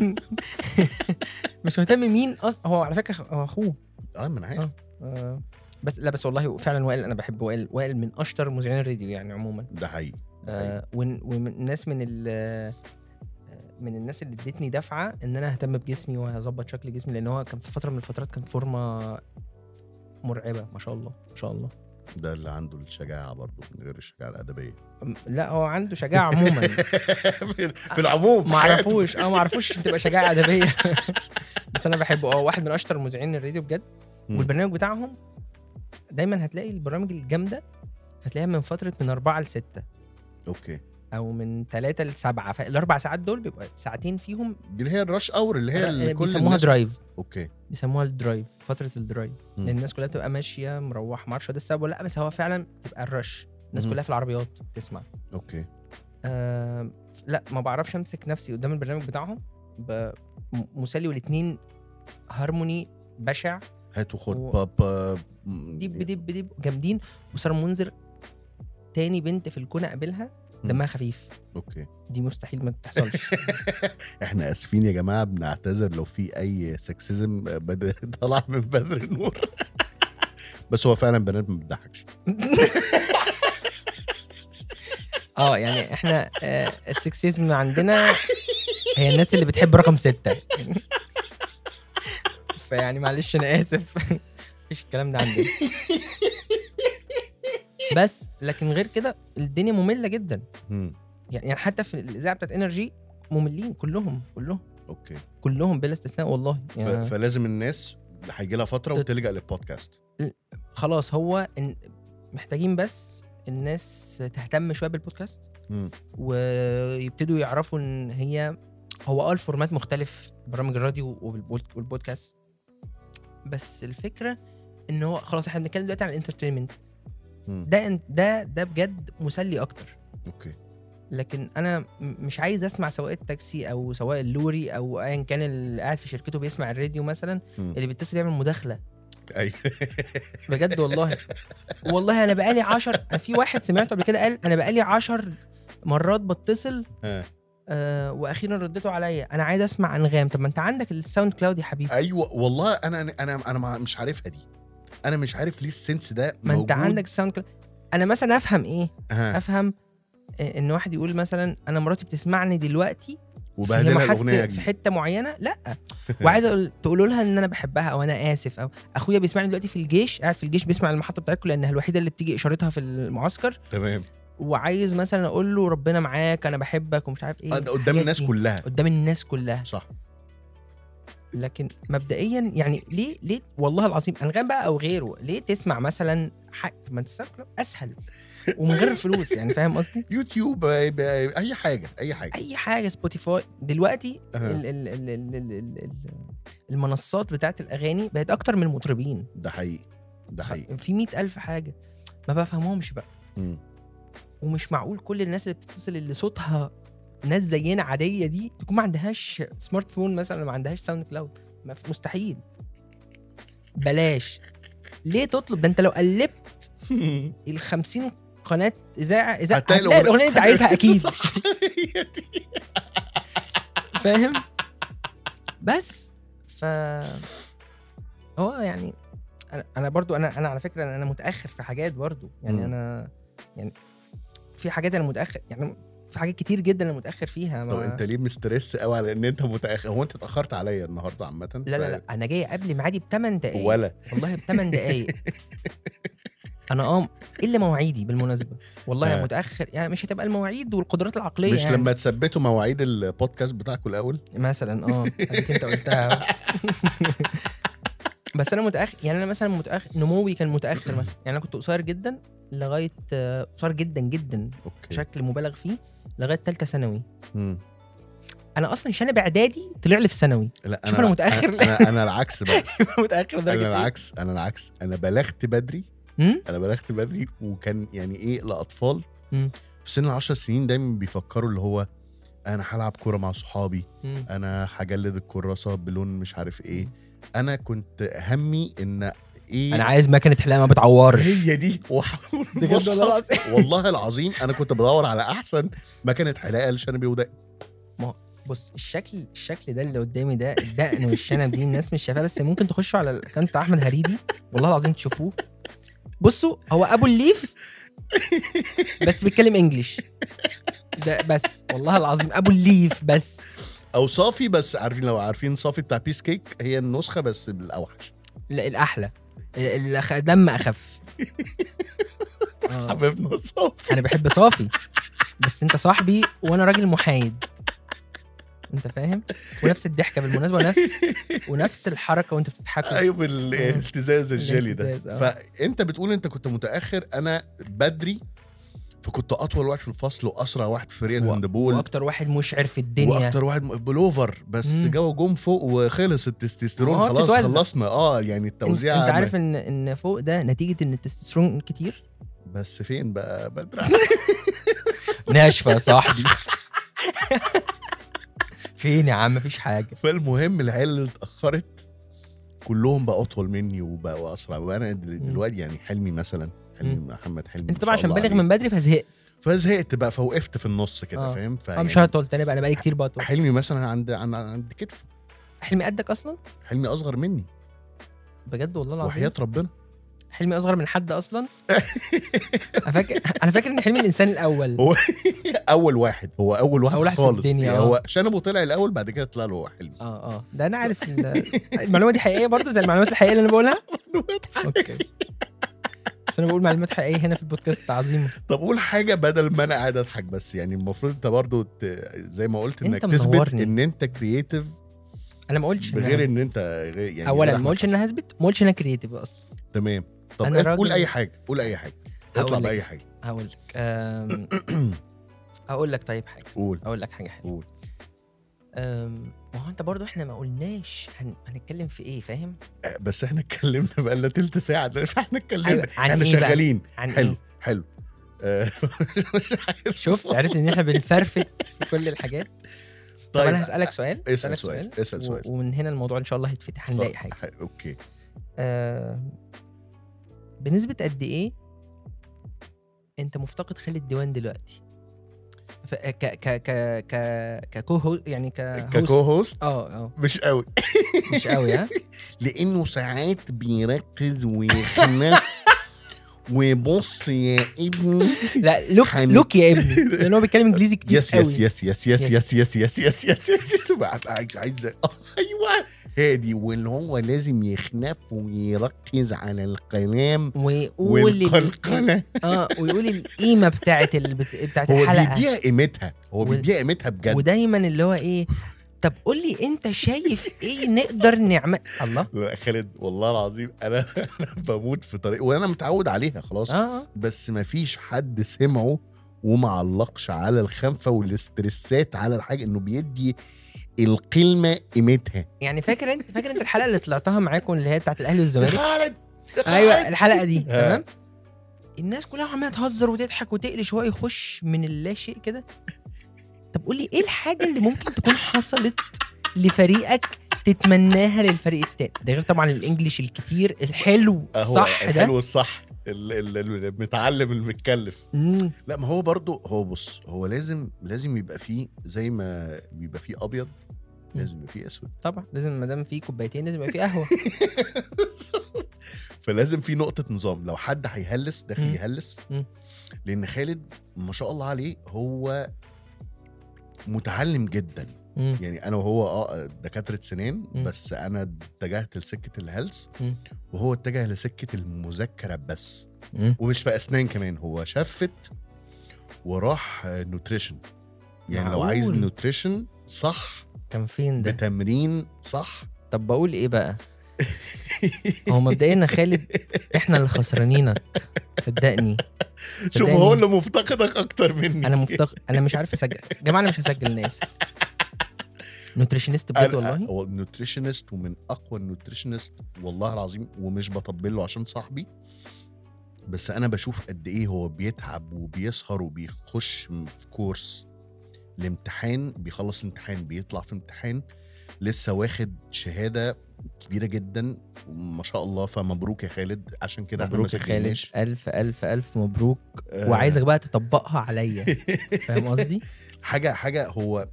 مش مهتم مين أص... هو على فكرة هو أخوه. آه ما أنا عارف. آه. آه، بس لا بس والله فعلا وائل أنا بحب وائل. وائل من أشطر مذيعين الراديو يعني عموما. ده حقيقي آه، ومن ومن ناس من ال آه، من الناس اللي ادتني دفعة إن أنا أهتم بجسمي وأظبط شكل جسمي لأن هو كان في فترة من الفترات كان فورمة مرعبة ما شاء الله ما شاء الله. ده اللي عنده الشجاعة برضه من غير الشجاعة الأدبية. أم- لا هو عنده شجاعة عموما. في العموم. ما. اعرفوش أه ما اعرفوش تبقى شجاعة أدبية. بس أنا بحبه آه واحد من أشطر مذيعين الراديو بجد. والبرنامج بتاعهم دايما هتلاقي البرامج الجامدة هتلاقيها من فترة من أربعة لستة. okay. أو من ثلاثة لسبعة. فالاربع ساعات دول بيبقى ساعتين فيهم دي اللي هي ال rush hour اللي هي اللي كل بيسموها الناس drive okay. بيسموها ال drive فترة ال drive. لأن الناس كلها بتبقى ماشية مروح ما أعرفش ده السبب ولا لأ بس هو فعلا بتبقى ال rush الناس مم. كلها في العربيات بتسمع. okay. آه لأ ما بعرفش أمسك نفسي قدام البرنامج بتاعهم. م- مسلي والاتنين هارموني بشع. هات وخد و- بابا deep deep deep. جامدين. وساره منذر ثاني بنت في الكون أقابلها. دمها خفيف. okay. دي مستحيل ما تحصلش. إحنا آسفين يا جماعة بنعتذر لو في أي sexism بدا طلع من بدر النور. بس هو فعلا بنات ما بتضحكش. آه يعني إحنا آه ال sexism عندنا هي الناس اللي بتحب رقم ستة. فيعني معلش أنا آسف. مفيش الكلام ده عندنا. بس لكن غير كده الدنيا مملة جدا. مم. يعني يعني حتى في الإذاعة بتاعت NRJ مملين كلهم كلهم. okay. كلهم بلا استثناء والله. ف... يعني فلازم الناس هيجي لها فترة وتلجأ للبودكاست. خلاص هو إن محتاجين بس الناس تهتم شوية بالبودكاست. مم. ويبتدوا يعرفوا إن هي هو آه ال format مختلف برامج الراديو والبود- والبودكاست. بس الفكرة إن هو خلاص إحنا بنتكلم دلوقتي عن ال entertainment. ده ده ده بجد مسلي أكتر. okay. لكن أنا م- مش عايز أسمع سواق التاكسي أو سواق اللوري أو أيا كان اللي قاعد في شركته بيسمع الراديو مثلا مم. اللي بيتصل يعمل مداخلة. أيوه. بجد والله. والله أنا بقالي 10 أنا في واحد سمعته قبل كده قال أنا بقالي 10 مرات بتصل. آه وأخيرا ردته عليا. أنا عايز أسمع أنغام. طب ما أنت عندك ال SoundCloud يا حبيبي. أيوه والله أنا أنا أنا مش عارفها دي. أنا مش عارف ليه ال sense ده ما انت موجود. عندك ال SoundCloud أنا مثلا افهم إيه؟ ها. افهم ان واحد يقول مثلا أنا مراتي بتسمعني دلوقتي في وبهدلها الأغنية في حتة معينة؟ لا. وعايز أقول تقولوا لها إن أنا بحبها أو أنا آسف أو أخويا بيسمعني دلوقتي في الجيش قاعد في الجيش بيسمع المحطة بتاعتكم لأنها الوحيدة اللي بتيجي إشارتها في المعسكر. تمام. وعايز مثلا أقول له ربنا معاك أنا بحبك ومش عارف إيه. آه، قدام الناس. كلها. قدام الناس كلها. صح. لكن مبدئيا يعني ليه ليه والله العظيم أنغام بقى أو غيره ليه تسمع مثلا حق ما أسهل ومن غير فلوس يعني فاهم قصدي؟ يوتيوب آه، أي حاجة أي حاجة. أي حاجة Spotify. دلوقتي المنصات بتاعت الأغاني بقت أكتر من المطربين. ده حقيقي ده حقيقي. في مئة ألف حاجة. ما بفهمهمش بقى. ومش معقول كل الناس اللي بتتصل اللي صوتها ناس زينا عادية دي تكون ما عندهاش smartphone مثلا ما عندهاش SoundCloud مستحيل. بلاش. ليه تطلب؟ ده انت لو قلبت ال 50 قناة إذاعة إذاعة هتلاقي الأغنية اللي انت عايزها أكيد. فاهم؟ بس. ف هو يعني أنا برضو أنا أنا على فكرة أنا متأخر في حاجات برضو. يعني. أنا يعني في حاجات أنا متأخر يعني في حاجات كتير جدا أنا متأخر فيها طب ما- أنت ليه مسترس قوي على إن أنت متأخر؟ هو أنت اتأخرت عليا النهارده عامة؟ لا لا لا أنا جاي قبل ميعادي بثمان دقايق. ولا. والله بثمان دقايق. أنا آه إلا مواعيدي بالمناسبة. والله آه. متأخر يعني مش هتبقى المواعيد والقدرات العقلية مش يعني. لما تثبتوا مواعيد البودكاست بتاعكم الأول؟ مثلا آه أنت قلتها. بس أنا متاخر يعني أنا مثلا متاخر نموي كان متأخر مثلا. يعني أنا كنت قصير جدا لغاية آه، قصير جدا جدا أوكي. بشكل مبالغ فيه لغاية ثالثه ثانوي. أنا أصلا شنب إعدادي طلع لي في ثانوي. لا شوف أنا متأخر. أنا أنا, أنا العكس بقى. متأخر أنا إيه؟ العكس أنا العكس. أنا بلغت بدري؟ أنا بلغت بدري وكان يعني إيه لأطفال. مم. في سن 10 سنين دايما بيفكروا اللي هو أنا هلعب كورة مع صحابي. مم. أنا هجلد الكراسة بلون مش عارف إيه. أنا كنت همي إن إيه؟ أنا عايز مكنة حلاقة ما بتعورش. هي دي. والله العظيم. أنا كنت بدور على أحسن مكنة حلاقة لشنبي وده. بص الشكل الشكل ده اللي قدامي ده الدقن والشنب دي الناس مش شايفاه. بس ممكن تخشوا على ال account بتاع أحمد هريدي. والله العظيم تشوفوه. بصوا هو أبو الليف بس بيتكلم English. ده بس والله العظيم أبو الليف بس. أو صافي بس عارفين لو عارفين صافي بتاع Peace Cake هي النسخة بس بالأوحش. لا، الأحلى. دم أخف. آه. حبيبنا صافي. أنا بحب صافي. بس أنت صاحبي وأنا راجل محايد. أنت فاهم؟ ونفس الضحكة بالمناسبة ونفس ونفس الحركة وأنت بتضحكوا. أيوه بالالتزاز الجيلي ده. آه. فأنت بتقول أنت كنت متأخر. أنا بدري فكنت أطول واحد في الفصل وأسرع واحد في فريق ال handball. وأكتر واحد مشعر في الدنيا. وأكتر واحد بلوفر. بس. جو جم فوق وخلص التستوستيرون. خلاص بتتوزع. خلصنا. آه يعني انت, التوزيع أنت عارف ان إن فوق ده نتيجة إن التستوستيرون كتير؟ بس فين بقى؟ بدر ناشفة يا صاحبي. فين يا عم؟ مفيش حاجة. فالمهم العيال اللي اتأخرت كلهم بقى أطول مني وبقوا أسرع. وأنا. دلوقتي يعني حلمي مثلا حلمي محمد حلمي أنت طبعا عشان بالغ. من بدري فزهقت. فزهقت بقى فوقفت في النص كده آه. فاهم؟ آه مش هطول تاني بقى أنا بقالي كتير بطول حلمي مثلا عند عند عند كتفه. حلمي قدك أصلا؟ حلمي أصغر مني. بجد والله العظيم. وحياة ربنا. حلمي أصغر من حد أصلا؟ أنا فاكر أنا فاكر إن حلمي الإنسان الأول. هو أول واحد. هو أول واحد, أول واحد في خالص. الدنيا، يعني آه. هو شنبه طلع الأول بعد كده طلع له هو حلمي. آه آه. ده أنا عارف ال- المعلومة دي حقيقية برضو زي المعلومات الحقيقية اللي أنا بقولها؟ أوكي. بس أنا بقول معلومات حقيقية هنا في البودكاست عظيمه طب قول حاجة بدل ما أنا قاعد أضحك بس. يعني المفروض أنت برضو ت... زي ما قلت إنك تثبت. إن أنت creative أنا ما قلتش إن بغير إن أنت غير يعني اولا ما قلتش ان أنا هثبت ما قلتش ان أنا creative أصلا. تمام. طب أنا إيه قول راجل- أي حاجة قول أي حاجة. اطلع هقول بأي حاجة. هقول لك. هقول لك طيب حاجة. قول. أقول لك حاجة حلوة. قول. ما هو أنت برضو إحنا ما قلناش هن... هنتكلم في إيه فاهم؟ آه، بس إحنا اتكلمنا بقى لنا تلت ساعة. فإحنا اتكلمنا. أيوة، عن إحنا إيه بقى؟ شغالين. عن حلو إيه؟ حلو. آه،. شفت؟ عرفت إن إحنا بنفرفت في كل الحاجات. طيب أنا هسألك سؤال؟ اسأل هسألك سؤال اسأل سؤال. ومن هنا الموضوع إن شاء الله هيتفتح هنلاقي حاجة. okay. آه... بنسبة قد إيه أنت مفتقد خالد الديوان دلوقتي؟ ف... ك ك ك ك ككو. يعني ك ككو host آه آه. مش قوي. مش قوي ها؟ لأنه ساعات بيركز ويخنف. وبص يا ابني. لا look حن- look يا ابني. لأن هو بيتكلم إنجليزي كتير yes yes yes yes yes yes yes yes yes yes yes yes عايز أيوه. هادي واللي هو لازم يخنف ويركز على الكلام ويقول ال- والقلقلة. آه ويقول القيمة بتاعت ال... بت- بتاعت هو الحلقة. بيديها قيمتها هو بيديها قيمتها بجد. ودايما اللي هو إيه طب قول لي أنت شايف إيه نقدر نعمل؟ الله. لا خالد والله العظيم أنا بموت في طريق وأنا متعود عليها خلاص. آه. بس ما فيش حد سمعه وما علقش على الخنفة والاسترسات على الحاجة إنه بيدي الكلمة قيمتها. يعني فاكر انت فاكر انت الحلقة اللي طلعتها معاكم اللي هي بتاعت الأهلي والزمالك؟ خالد أيوه الحلقة دي. تمام؟ الناس كلها عمالة تهزر وتضحك وتقلش وهو يخش من اللا شيء كده. طب قولي إيه الحاجة اللي ممكن تكون حصلت لفريقك تتمناها للفريق التاني؟ ده غير طبعا الإنجليش الكتير الحلو أهو صح ده؟ الحلو الصح ال- ال- ال- المتعلم المتكلف. مم. لا ما هو برضو هو بص هو لازم لازم يبقى فيه زي ما بيبقى فيه أبيض لازم يبقى فيه أسود طبعا لازم ما دام في كوبايتين لازم يبقى في قهوة فلازم في نقطة نظام لو حد هيهلس داخل مم. يهلس مم. لأن خالد ما شاء الله عليه هو متعلم جدا مم. يعني أنا وهو آه دكاترة سنان مم. بس أنا اتجهت لسكة الهلس مم. وهو اتجه لسكة المذاكرة بس مم. ومش في أسنان كمان هو شفت وراح nutrition يعني لو عايز معقول؟ nutrition صح كان فين ده؟ بتمرين صح؟ طب بقول إيه بقى؟ هو مبدئيا يا خالد إحنا اللي خسرانينك. صدقني. شوف. هو اللي مفتقدك أكتر مني. أنا مفتق أنا مش عارف أسجل. يا جماعة أنا مش هسجل أنا آسف. nutritionist بجد والله؟ هو nutritionist ومن أقوى ال nutritionist والله العظيم ومش بطبل له عشان صاحبي. بس أنا بشوف قد إيه هو بيتعب وبيسهر وبيخش في course الامتحان بيخلص الامتحان بيطلع في امتحان لسه واخد شهادة كبيرة جدا ما شاء الله فمبروك يا خالد. عشان كده مبروك يا خالد. ألف ألف ألف مبروك. آه، وعايزك بقى تطبقها عليا. فاهم قصدي؟ حاجة حاجة هو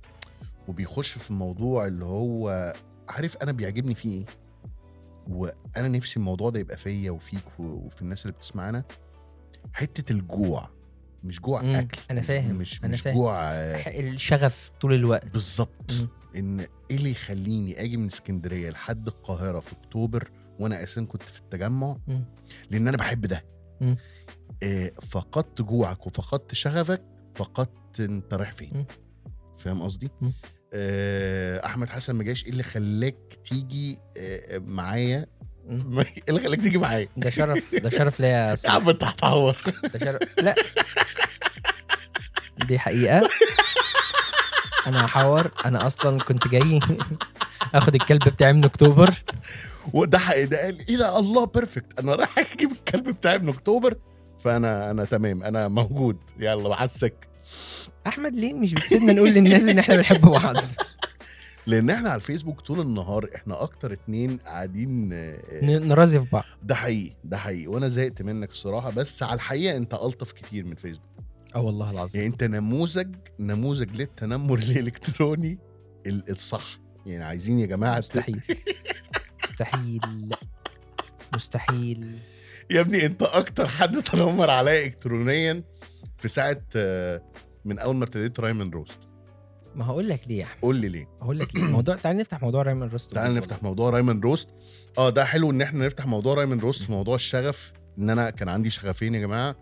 وبيخش في الموضوع اللي هو عارف أنا بيعجبني فيه إيه؟ وأنا نفسي الموضوع ده يبقى فيا وفيك وفي الناس اللي بتسمعنا. حتة الجوع. مش جوع مم، أكل أنا فاهم، مش أنا مش فاهم. جوع الشغف طول الوقت بالظبط. إن إيه اللي يخليني آجي من اسكندرية لحد القاهرة في أكتوبر وأنا أساسا كنت في التجمع مم. لأن أنا بحب ده مم. آه، فقدت جوعك وفقدت شغفك فقدت أنت رايح فين. فاهم قصدي. آه، أحمد حسن ما جاش إيه اللي خلاك تيجي آه، معايا اللي خلاك تيجي معايا؟ ده شرف ده شرف ليا يا. عم أنت هتعور. ده شرف. لا. دي حقيقة. أنا هحور. أنا أصلا كنت جاي آخد الكلب بتاعي من أكتوبر. وده حق- ده قال إيه ده؟ الله بيرفكت أنا رايح أجيب الكلب بتاعي من أكتوبر. فأنا أنا تمام. أنا موجود. يلا مع السكة. أحمد ليه مش بتسيبنا نقول للناس إن إحنا بنحب بعض؟ لأن إحنا على الفيسبوك طول النهار إحنا أكتر اتنين قاعدين آه، نرازي في بعض. ده حقيقي ده حقيقي وأنا زهقت منك الصراحة بس على الحقيقة انت ألطف كتير من فيسبوك. آه والله العظيم. يعني انت نموذج نموذج للتنمر الإلكتروني ال- الصح. يعني عايزين يا جماعة مستحيل. مستحيل. مستحيل. يا ابني انت أكتر حد تنمر عليا الكترونيا في ساعة آه، من أول ما ابتديت Rhyme n Roast. ما هقول لك ليه يا أحمد. قول لي ليه. هقول لك ليه. موضوع تعال نفتح موضوع Rhyme n Roast تعال نفتح موضوع رايمن روست آه ده حلو إن إحنا نفتح موضوع Rhyme n Roast في موضوع الشغف. إن أنا كان عندي شغفين يا جماعة.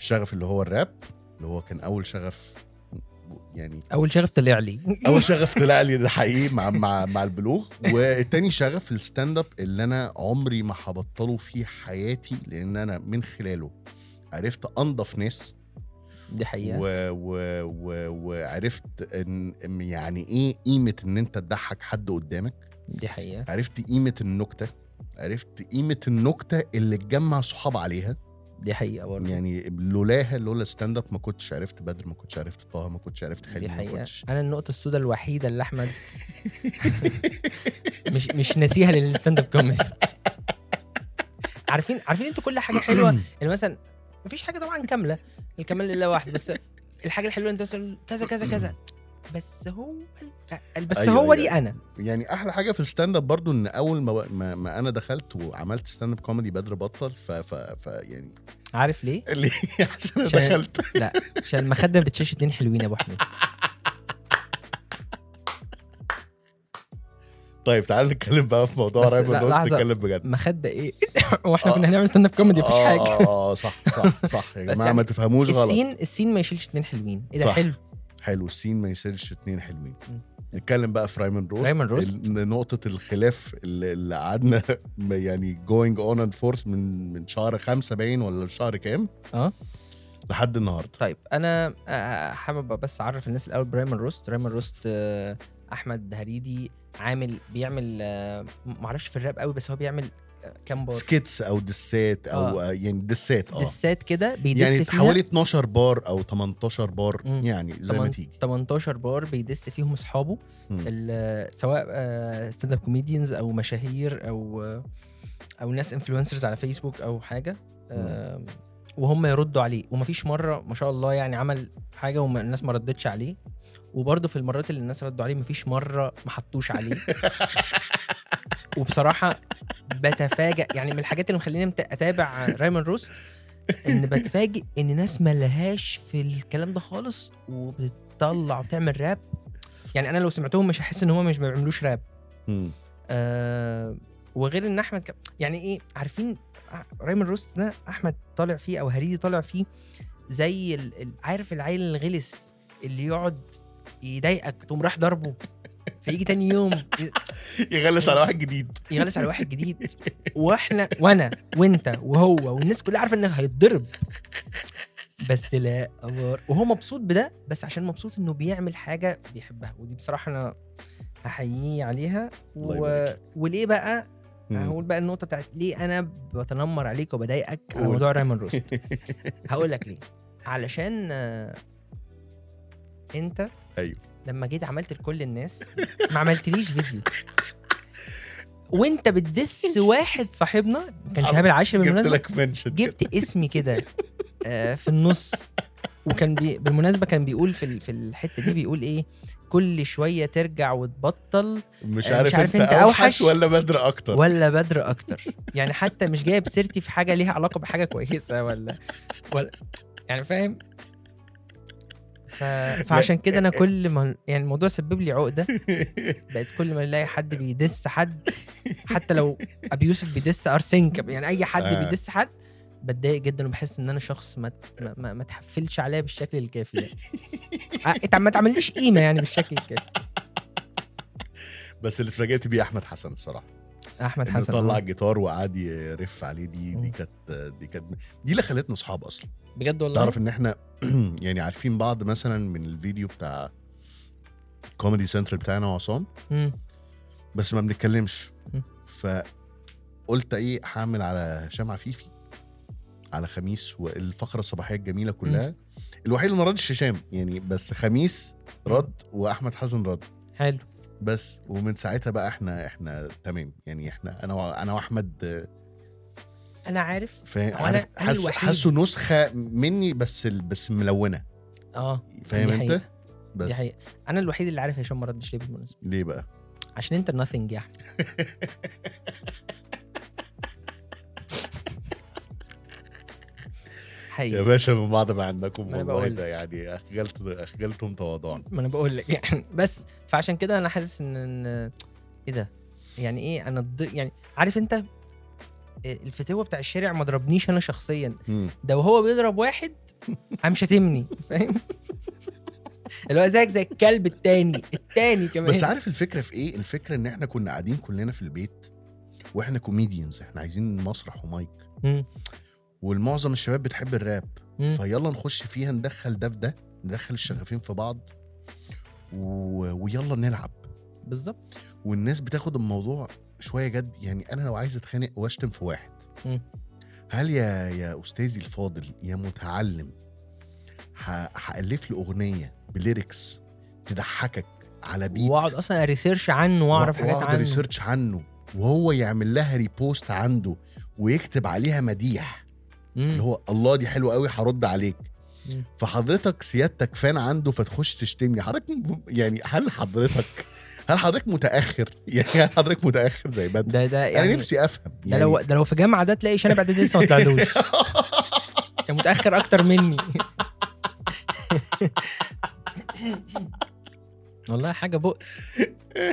الشغف اللي هو الراب اللي هو كان أول شغف يعني أول شغف طلع لي. أول شغف طلع لي ده حقيقي مع مع مع البلوغ. والتاني شغف ال stand up اللي أنا عمري ما هبطله في حياتي لأن أنا من خلاله عرفت أنضف ناس. دي حقيقة. و و و وعرفت إن يعني إيه قيمة إن أنت تضحك حد قدامك؟ دي حقيقة. عرفت قيمة النكتة؟ عرفت قيمة النكتة اللي تجمع صحاب عليها؟ دي حقيقة برضه. يعني لولاها لولا stand up ما كنتش عرفت بدر ما كنتش عرفت طه ما كنتش عرفت حلمي دي ما حقيقة. كنتش أنا النقطة السوداء الوحيدة اللي أحمد مش مش ناسيها لل stand up comedy عارفين عارفين أنتوا كل حاجة حلوة؟ اللي مثلا مفيش حاجة طبعا كاملة الكمال لله واحد بس الحاجة الحلوة أنت مثلا كذا كذا كذا بس هو بس أيوة، هو أيوة. دي أنا يعني أحلى حاجة في ال stand up برضو إن أول ما, ما, ما أنا دخلت وعملت stand up comedy بدر بطل ف, ف, ف يعني عارف ليه؟ اللي عشان أنا دخلت لا عشان المخدة ما بتشيلش اتنين حلوين يا أبو حميد طيب تعال نتكلم بقى في موضوع roast لحظة. نتكلم بجد مخدة إيه؟ وإحنا آه. كنا هنعمل stand up comedy مفيش آه، حاجة آه صح صح صح يا جماعة يعني ما تفهموش غلط ال scene ال scene ما يشيلش اتنين حلوين إيه ده. حلو حلو ال scene ما يصيرش اتنين حلوين. نتكلم بقى في rhyme and roast rhyme and roast. نقطة الخلاف اللي اللي قعدنا يعني going on and forth من من شهر خمسة باين ولا شهر كام؟ آه. لحد النهارده طيب أنا آه، حابب بس أعرف الناس الأول ب rhyme and roast rhyme and roast آه، أحمد هريدي عامل بيعمل آه، معرفش في الراب قوي بس هو بيعمل كام bar؟ skits أو دسات أو آه. آه. يعني دسات آه. دسات كده بيدس يعني فيها؟ حوالي 12 بار أو 18 بار مم. يعني زي ما تيجي. 18 بار بيدس فيهم أصحابه. سواء stand up comedians أو مشاهير أو آه، أو ناس influencers على فيسبوك أو حاجة آم، وهم يردوا عليه. ومفيش مرة ما شاء الله يعني عمل حاجة والناس ما ردتش عليه. وبرضه في المرات اللي الناس ردوا عليه مفيش مرة ما حطوش عليه. وبصراحة بتفاجئ يعني من الحاجات اللي مخليني أتابع rhyme and roast إن بتفاجئ إن ناس ملهاش في الكلام ده خالص وبتطلع وتعمل راب. يعني أنا لو سمعتهم مش هحس إن هم مش ما بيعملوش راب. آه وغير إن أحمد ك... يعني إيه عارفين رايمون روست ده أحمد طالع فيه أو هريدي طالع فيه زي ال... ال- عارف العيل الغلس اللي يقعد يضايقك تقوم راح ضربه؟ فيجي تاني يوم. يغلس على واحد جديد. يغلس على واحد جديد. وإحنا وأنا وانت وهو والناس كلها عارفة انه هيتضرب. بس لا أمر. وهو مبسوط بده بس عشان مبسوط إنه بيعمل حاجة بيحبها. ودي بصراحة أنا هحييه عليها. و... وليه بقى. هقول بقى النقطة بتاعت ليه أنا بتنمر عليك وبضايقك على. موضوع رايمون روست. هقول لك ليه. علشان آه، أنت أيوه. لما جيت عملت لكل الناس ما عملتليش فيديو. وانت بتدس واحد صاحبنا كان شهاب العاشر جبت بالمناسبة. لك mention جبت اسمي كده آه، في النص. وكان بي بالمناسبة كان بيقول في في الحتة دي بيقول إيه؟ كل شوية ترجع وتبطل مش آه، عارف, مش عارف أنت, أنت أوحش, أوحش ولا بدر أكتر. ولا بدر أكتر. يعني حتى مش جايب سيرتي في حاجة ليها علاقة بحاجة كويسة ولا ولا يعني فاهم؟ ف... فعشان كده أنا كل ما يعني الموضوع سبب لي عقدة بقت كل ما ألاقي حد بيدس حد حتى لو أبي يوسف بيدس أرسنك يعني أي حد آه. بيدس حد بتضايق جدا وبحس إن أنا شخص ما ما, ما, تحفلش عليا بالشكل الكافي يعني. إنت ما تعمليش قيمة يعني بالشكل الكافي بس اللي اتفاجئت بيه أحمد حسن الصراحة أحمد حسن طلع آه. الجيتار وقعد يرف عليه دي دي. كانت دي كانت دي اللي خلتنا أصحاب أصلا بجد والله؟ تعرف إن إحنا يعني عارفين بعض مثلا من الفيديو بتاع Comedy Central بتاعنا وعصام. بس ما بنتكلمش. فقلت إيه هعمل على هشام عفيفي على خميس والفقرة الصباحية الجميلة كلها. الوحيد اللي ما ردش هشام يعني بس خميس رد وأحمد حسن رد. حلو. بس ومن ساعتها بقى إحنا إحنا تمام. يعني إحنا أنا أنا وأحمد أنا عارف. فاهم؟ أنا حاسه. حاسه نسخة مني بس بس ملونة. آه فاهم أنت. بس. دي حقيقة. أنا الوحيد اللي عارف هشام ما ردش ليه بالمناسبة. ليه بقى؟ عشان أنت nothing يا أحمد. يا حقيقي باشا من بعد ما عندكم والله ده يعني اخجلت أخجلتم تواضعا ما أنا بقول لك يعني. بس فعشان كده أنا حاسس ان إن- إيه ده؟ يعني إيه؟ أنا. يعني عارف أنت الفتوه بتاع الشارع ما ضربنيش أنا شخصيا. ده وهو بيضرب واحد قام شاتمني. فاهم؟ اللي هو زيك زي الكلب التاني التاني كمان. بس عارف الفكرة في إيه؟ الفكرة إن إحنا كنا قاعدين كلنا في البيت وإحنا كوميديانز إحنا عايزين مسرح ومايك. والمعظم الشباب بتحب الراب. فيلا نخش فيها ندخل ده في ده ندخل الشغافين في بعض و... ويلا نلعب. بالظبط. والناس بتاخد الموضوع شوية جد يعني أنا لو عايز أتخانق وأشتم في واحد. هل يا يا أستاذي الفاضل يا متعلم هألف له أغنية ب lyrics تضحكك على بيت واقعد أصلا research عنه وأعرف حاجات واقعد عنه research عنه وهو يعمل لها repost عنده ويكتب عليها مديح مم. اللي هو الله دي حلوة قوي هرد عليك مم. فحضرتك سيادتك فان عنده فتخش تشتمني حضرتك يعني هل حضرتك هل حضرتك متأخر؟ يعني هل حضرتك متأخر زي بدر؟ ده ده يعني أنا نفسي أفهم ده يعني لو ده لو في جامعة ده تلاقي شنب إعدادي لسه ما طلعلوش. كان متأخر أكتر مني. والله حاجة بؤس.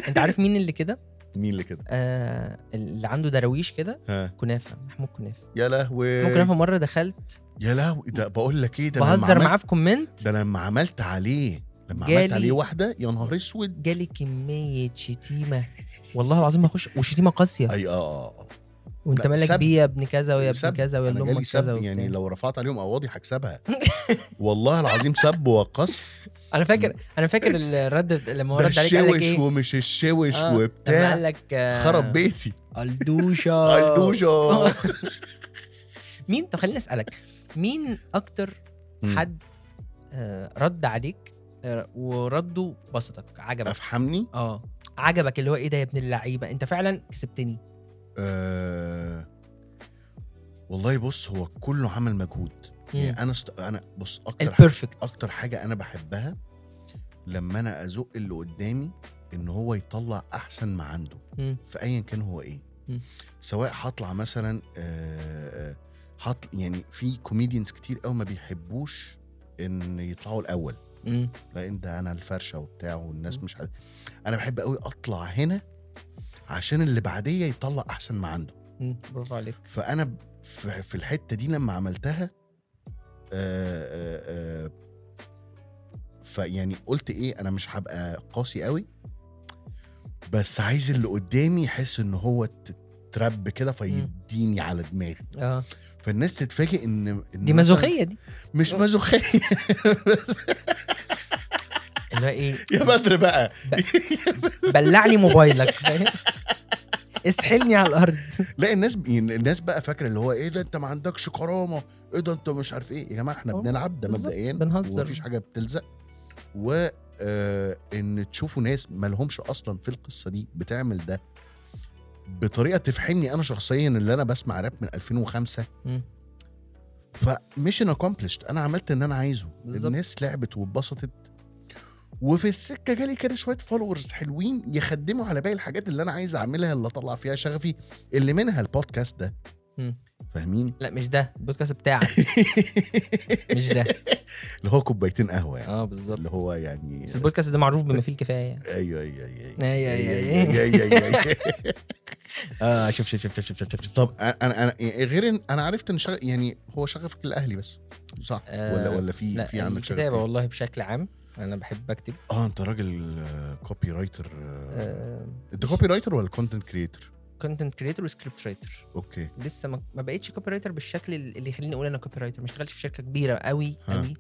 أنت عارف مين اللي كده؟ مين اللي كده؟ آه اللي عنده دراويش كده؟ كنافة محمود كنافة. يا لهوي. محمود كنافة مرة دخلت. يا لهوي ده بقول لك إيه ده بهزر معاه في comment. ده لما عملت عليه لما عملت عليه واحدة يا نهار أسود. جالي كمية شتيمة. والله العظيم ما اخش وشتيمة قاسية. اي آه آه آه. وأنت مالك. بيه يا ابن كذا ويا ابن. كذا ويا أمك كذا يعني. لو رفعت عليهم قواضي هكسبها. والله العظيم سب وقصف. أنا فاكر أنا فاكر الرد لما هو رد عليك قال لك إيه؟ ومش الشوش آه، وبتاع. قال لك آه، خرب بيتي. الدوشة. الدوشة. مين؟ طب خليني أسألك. مين أكتر. حد آه، رد عليك آه، ورده بسطك عجبك. افهمني آه. عجبك اللي هو إيه ده يا ابن اللعيبة؟ أنت فعلا كسبتني. آه والله بص هو كله عمل مجهود. يعني أنا است... أنا بص أكتر حاجة أكتر حاجة أنا بحبها لما أنا أزق اللي قدامي إن هو يطلع أحسن ما عنده. في ايا كان هو إيه. مم. سواء هطلع مثلا آه، آه، هط يعني في كوميديانز كتير قوي ما بيحبوش إن يطلعوا الأول. مم. لأن ده أنا الفرشة وبتاع والناس. مش عارف أنا بحب قوي أطلع هنا عشان اللي بعدية يطلع أحسن ما عنده. برافو عليك فأنا في في الحتة دي لما عملتها آه، آه، آه، فيعني قلت إيه أنا مش هبقى قاسي قوي بس عايز اللي قدامي يحس إن هو ترب كده فيديني على دماغي آه فالناس تتفاجئ إن إن دي مازوخية دي. مش مازوخية. اللي هو إيه؟ يا بدر بقى. بلعني موبايلك. فاهم اسحلني على الأرض. لا الناس يعني الناس بقى فاكرة اللي هو إيه ده أنت ما عندكش كرامة. إيه ده انت مش عارف إيه. يا جماعة إحنا بنلعب ده مبدئيا بنهزر. ومفيش حاجة بتلزق. و آه، إن تشوفوا ناس ما لهمش أصلا في القصة دي بتعمل ده. بطريقة تفهمني أنا شخصيا اللي أنا بسمع راب من 2005 مم. ف mission accomplished أنا عملت اللي أنا عايزه بالظبط. الناس لعبت واتبسطت وفي السكة جالي كده شوية followers حلوين يخدموا على باقي الحاجات اللي أنا عايز أعملها اللي أطلع فيها شغفي اللي منها البودكاست ده. فاهمين؟ لا مش ده. البودكاست بتاعك. مش ده. اللي هو كوبايتين قهوة يعني. آه بالظبط. اللي هو يعني بس البودكاست ده معروف بما فيه الكفاية يعني. أيوه أيوه أيوه أيوة، أيوة، أيوة، أيوة، أيوة، أيوة. آه شوف شوف شوف شوف شوف شوف, شوف. طب أنا أنا يعني غير إن أنا عرفت إن شغ... يعني هو شغفك الاهلي بس. صح؟ آه، ولا ولا في في عندك شغف الكتابة؟ والله بشكل عام أنا بحب أكتب. آه أنت راجل copywriter آه، أنت copywriter ولا content creator content creator و script writer okay. لسه ما, ما بقتش copywriter بالشكل اللي يخليني أقول أنا copywriter ما اشتغلتش في شركة كبيرة قوي. قوي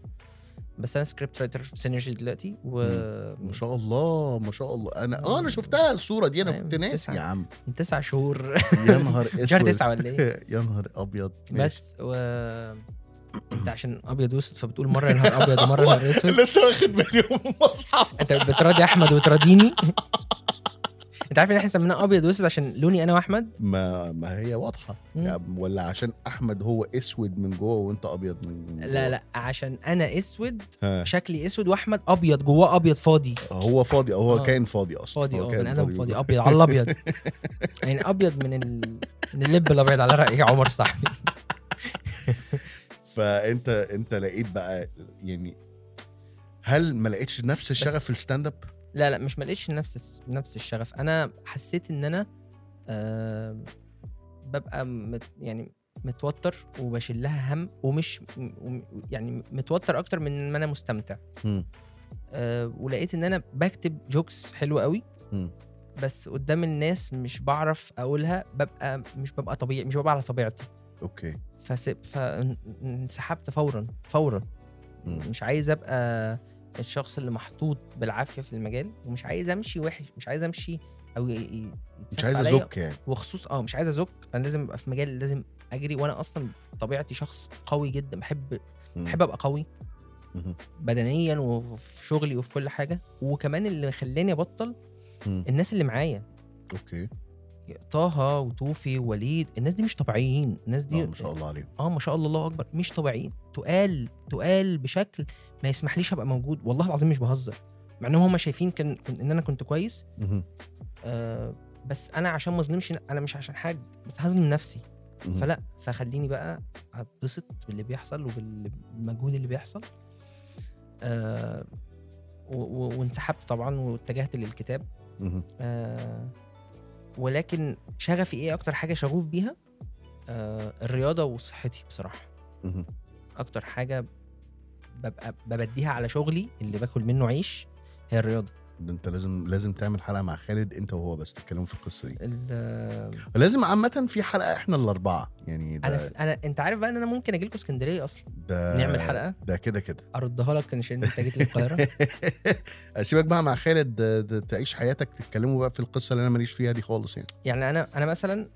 بس أنا script writer في Synergy دلوقتي و ما شاء الله ما شاء الله. أنا آه أنا شفتها الصورة دي أنا أيوة، كنت ناسي. يا عم. من تسع شهور. يا نهار أسود. شهر تسعة ولا إيه؟ يا نهار أبيض. بس و أنت عشان أبيض وأسود فبتقول مرة نهار أبيض ومرة نهار أسود. لسه واخد بالي من المصحف أنت بتراضي أحمد وتراضيني؟ أنت عارف إن إحنا سميناه أبيض وأسود عشان لوني أنا وأحمد ما ما هي واضحة. يعني ولا عشان أحمد هو أسود من جوه وأنت أبيض من جوه لا لا عشان أنا أسود ها. شكلي أسود وأحمد أبيض جواه أبيض فاضي هو فاضي هو آه. كائن فاضي أصلا فاضي آه بني آدم فاضي أبيض على الأبيض يعني أبيض من ال... من اللب الأبيض على رأي عمر صاحبي فأنت أنت لقيت بقى يعني هل ما لقيتش نفس الشغف في ال stand up؟ لا لا مش ملقتش نفس الس- نفس الشغف أنا حسيت إن أنا آه ببقى مت يعني متوتر وبشيل لها هم ومش م- وم- يعني متوتر أكتر من ما أنا مستمتع. آه ولقيت إن أنا بكتب jokes حلوة قوي مم. بس قدام الناس مش بعرف أقولها ببقى مش ببقى طبيعي مش ببقى على طبيعتي okay فسب فانسحبت فورا فورا مم. مش عايز أبقى الشخص اللي محطوط بالعافية في المجال ومش عايز أمشي وحش مش عايز أمشي أو مش عايز. أزك يعني وخصوص آه مش عايز أزك أنا لازم أبقى في مجال لازم أجري وأنا أصلا طبيعتي شخص قوي جدا بحب. بحب أبقى قوي. بدنيا وفي شغلي وفي كل حاجة وكمان اللي خلاني أبطل. الناس اللي معايا أوكي طه وتوفي ووليد الناس دي مش طبيعيين الناس دي آه، ما شاء الله عليهم آه ما شاء الله الله أكبر مش طبيعيين تقال تقال بشكل ما يسمحليش أبقى موجود والله العظيم مش بهزر مع إنهم هم شايفين كان كن- إن أنا كنت كويس. آه بس أنا عشان ما أظلمش أنا مش عشان حاجة بس هظلم نفسي. فلأ فخليني بقى اتبسط باللي بيحصل وبالمجهود اللي بيحصل آه وانسحبت طبعا واتجهت للكتاب. آه ولكن شغفي إيه أكتر حاجة شغوف بيها؟ آه الرياضة وصحتي بصراحة. أكتر حاجة ببقى ببديها على شغلي اللي باكل منه عيش هي الرياضة. انت لازم لازم تعمل حلقة مع خالد انت وهو بس تتكلموا في القصة دي. لازم عامة في حلقة إحنا الأربعة يعني ده أنا أنا أنت عارف بقى إن أنا ممكن أجي لكم اسكندرية أصلا. ده نعمل حلقة؟ ده كده كده. أردها لك عشان أنت جيت لي القاهرة. أسيبك بقى مع خالد ده- ده تعيش حياتك تتكلموا بقى في القصة اللي أنا ماليش فيها دي خالص يعني. يعني أنا أنا مثلا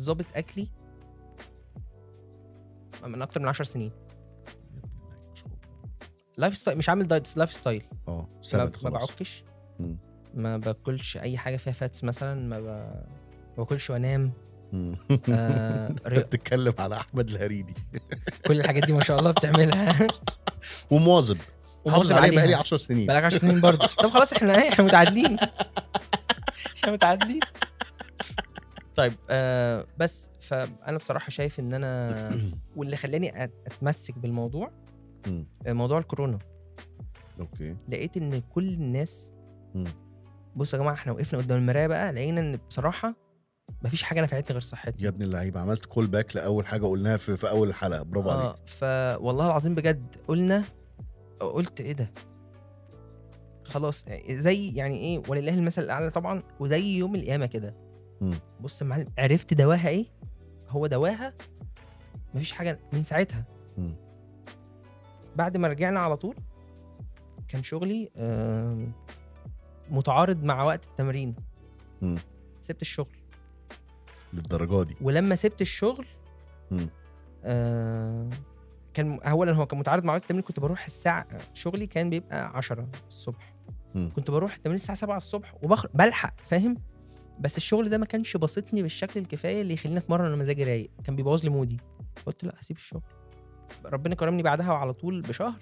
ظابط أكلي من أكتر من 10 سنين. life style مش عامل diet بس life style آه ما, ثبت ما خلاص. بعكش. ما باكلش أي حاجة فيها fats مثلا ما, ب... باكلش وانام. آه ري... بتتكلم على أحمد الهريدي. كل الحاجات دي ما شاء الله بتعملها. ومواظب. ومواظب حافظ عليه بقالي عليها 10 سنين. بقالك 10 سنين برضه. طب خلاص إحنا إيه إحنا متعادلين. إحنا متعادلين. طيب آه بس فأنا بصراحة شايف إن أنا واللي خلاني أتمسك بالموضوع مم. آه، موضوع الكورونا. أوكي. لقيت إن كل الناس. بصوا يا جماعة إحنا وقفنا قدام المراية بقى لقينا إن بصراحة مفيش حاجة نفعتني غير صحتي. يا ابن اللعيبة عملت call back لأول حاجة قلناها في, في أول الحلقة برافو عليك. آه فوالله العظيم بجد قلنا قلت إيه ده؟ خلاص زي يعني إيه ولله المثل الأعلى طبعا وزي يوم القيامة كده. بص يا معلم عرفت دواها إيه؟ هو دواها مفيش حاجة من ساعتها. مم. بعد ما رجعنا على طول كان شغلي متعارض مع وقت التمرين. مم. سبت الشغل. للدرجة دي؟ ولما سبت الشغل. آه كان اولا هو كان متعارض مع وقت التمرين كنت بروح الساعة شغلي كان بيبقى 10 الصبح. مم. كنت بروح التمرين الساعة 7 الصبح وبخرج بلحق فاهم؟ بس الشغل ده ما كانش باسطني بالشكل الكفاية اللي يخليني أتمرن وأنا مزاجي رايق. كان بيبوظ لي mood ي. فقلت لا هسيب الشغل. ربنا كرمني بعدها وعلى طول بشهر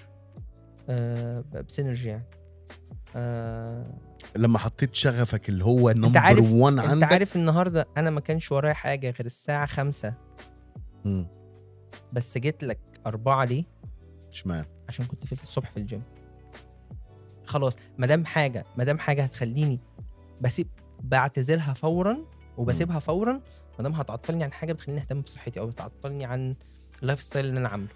آه ب synergy يعني. آه لما حطيت شغفك اللي هو number عارف- 1 أنت عندك؟ عارف النهارده أنا ما كانش ورايا حاجة غير الساعة 5 مم. بس جيت لك أربعة ليه؟ اشمعنى؟ عشان كنت فلت الصبح في الجيم. خلاص ما دام حاجة ما دام حاجة هتخليني بسيب بعتزلها فورا وبسيبها فورا ما دام هتعطلني عن حاجة بتخليني أهتم بصحتي أو بتعطلني عن ال life style اللي أنا عامله.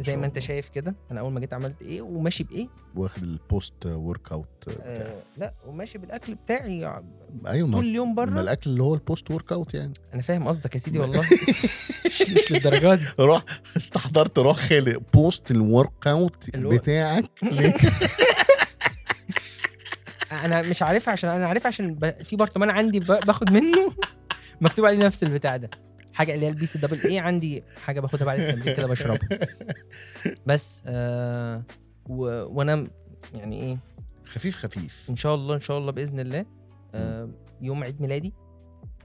زي ما أنت. شايف كده أنا أول ما جيت عملت إيه وماشي بإيه؟ واخد البوست ورك اوت. آه لا وماشي بالأكل بتاعي. أيوه طول ما اليوم ما بره الأكل اللي هو ال post workout يعني. أنا فاهم قصدك يا سيدي والله. مش للدرجة دي. روح استحضرت روح خالق post ال workout بتاعك. أنا مش عارفها عشان أنا عارفها عشان ب... في برطمان عندي ب... باخد منه. مكتوب عليه نفس البتاع ده. حاجة اللي هي ال BCAA عندي حاجة باخدها بعد التمرين كده بشربها. بس آه و... وأنا يعني إيه خفيف خفيف. إن شاء الله إن شاء الله بإذن الله آه يوم عيد ميلادي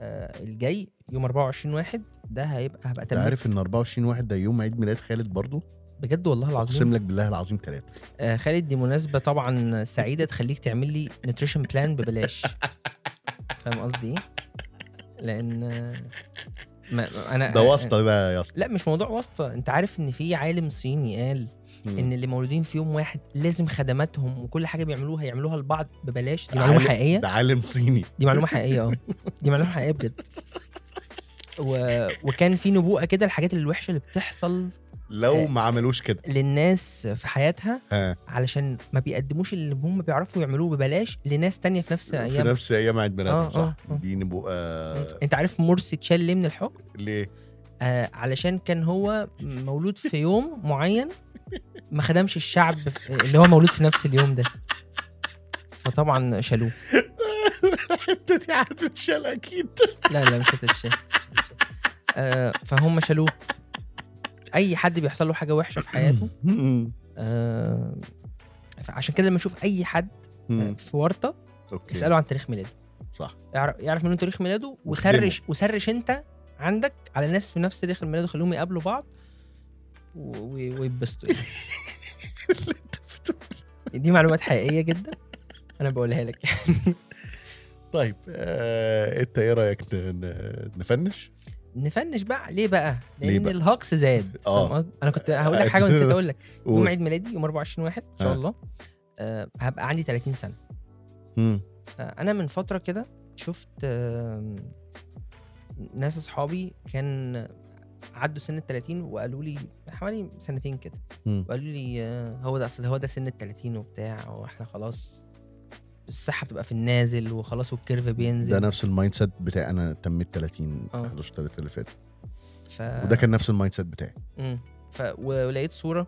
آه الجاي يوم 24 واحد ده هيبقى هبقى أنت تمرين. عارف إن 24 واحد ده يوم عيد ميلاد خالد برضو؟ بجد والله العظيم. أقسم لك بالله العظيم ثلاثة آه خالد دي مناسبة طبعا سعيدة تخليك تعمل لي nutrition plan ببلاش. فاهم قصدي إيه؟ لأن آه، ما أنا ده واسطة بقى يا اسطى. لا مش موضوع واسطة. أنت عارف إن في عالم صيني قال إن اللي مولودين في يوم واحد لازم خدماتهم وكل حاجة بيعملوها يعملوها لبعض ببلاش. دي معلومة حقيقية؟ ده عالم صيني. دي معلومة حقيقية آه. دي معلومة حقيقية بجد. و... وكان في نبوءة كده الحاجات الوحشة اللي بتحصل لو آه. ما عملوش كده. للناس في حياتها ها علشان ما بيقدموش اللي هم بيعرفوا يعملوه ببلاش لناس تانية في نفس في أيام. نفس أيام عيد ميلادها آه، صح. آه، آه. دي نبقى أنت عارف مرسي اتشال ليه من الحكم؟ ليه؟ آه علشان كان هو مولود في يوم معين ما خدمش الشعب في- اللي هو مولود في نفس اليوم ده. فطبعا شالوه. الحته دي هتتشال أكيد. لا لا مش هتتشال. آه فهم شالوه. أي حد بيحصل له حاجة وحشة في حياته آه عشان كده لما أشوف أي حد آه، في ورطة أوكي. اساله عن تاريخ ميلاده. صح. يعرف يعرف منه تاريخ ميلاده. وسرش وسرش أنت عندك على ناس في نفس تاريخ الميلاد خليهم يقابلوا بعض ويتبسطوا يعني. دي معلومات حقيقية جدا. أنا بقولها لك. طيب آه، أنت إيه رأيك نفنش؟ نفنش بقى ليه بقى؟ ليه لأن بقى؟ الهجص زاد آه. قصدي؟ أنا كنت هقول لك حاجة ونسيت أقول لك يوم. عيد ميلادي يوم 24 واحد إن شاء آه. الله آه هبقى عندي 30 سنة مم. فأنا من فترة كده شفت آم، ناس أصحابي كان عدوا سن ال 30 وقالوا لي حوالي سنتين كده. وقالوا لي آه، هو ده أصل هو ده سن ال 30 وبتاع وإحنا خلاص الصحه بتبقى في النازل وخلاص وال curve بينزل. ده نفس ال mindset بتاعي. أنا تميت 30 آه. 11 3 اللي فات. ف... وده كان نفس ال mindset بتاعي. مم. ف... ولقيت صورة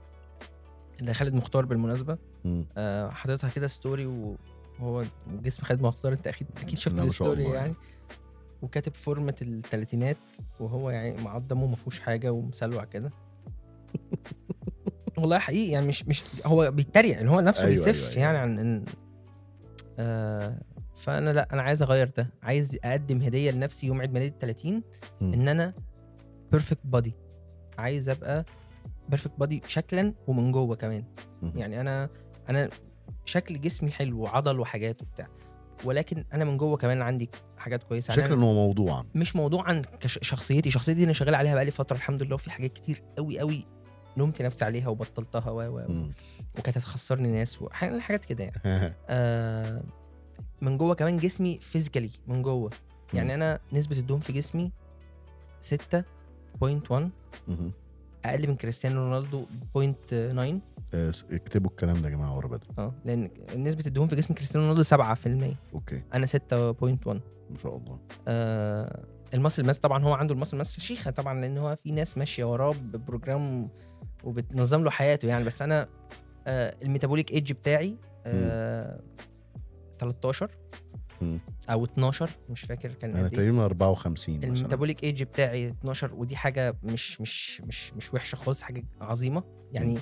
لخالد مختار بالمناسبة. مم. آه، حاططها كده story وهو جسم خالد مختار. انت أكيد أكيد شفت ال story الله يعني. وكاتب فورمة الثلاثينات وهو يعني معضم وما فيهوش حاجة ومسلوع كده. والله حقيقي يعني مش مش هو بيتريق يعني هو نفسه أيوة، بيسف أيوة، أيوة. يعني عن إن آه فأنا لا أنا عايز أغير ده. عايز أقدم هدية لنفسي يوم عيد ميلادي ال 30 مم. إن أنا perfect body عايز أبقى perfect body شكلا ومن جوه كمان. مم. يعني أنا أنا شكل جسمي حلو وعضل وحاجات وبتاع. ولكن أنا من جوه كمان عندي حاجات كويسة. يعني شكله أنا انه موضوعا. مش موضوع عن كش- شخصيتي. شخصيتي دي أنا شغال عليها بقالي فترة الحمد لله وفي حاجات كتير قوي قوي لومت نفسي عليها وبطلتها و و. وكانت هتخسرني ناس وحاجات حاجات كده يعني. آه من جوه كمان جسمي physically من جوه. يعني أنا نسبة الدهون في جسمي 6.1 مم. أقل من كريستيانو رونالدو 0.9 آه، اكتبوا الكلام ده يا جماعة ورا بدري. آه لأن نسبة الدهون في جسم كريستيانو رونالدو 7% okay. أنا 6.1 ما شاء الله. آه ال muscle mass طبعا هو عنده ال muscle mass فشيخة طبعا لأن هو في ناس ماشية وراه ب program وبتنظم له حياته يعني بس أنا آه ال metabolic age بتاعي آه 13 مم. أو 12 مش فاكر كان أنا إيه تقريبا 54 مثلا ال metabolic age بتاعي 12 ودي حاجة مش مش مش مش وحشة خالص حاجة عظيمة يعني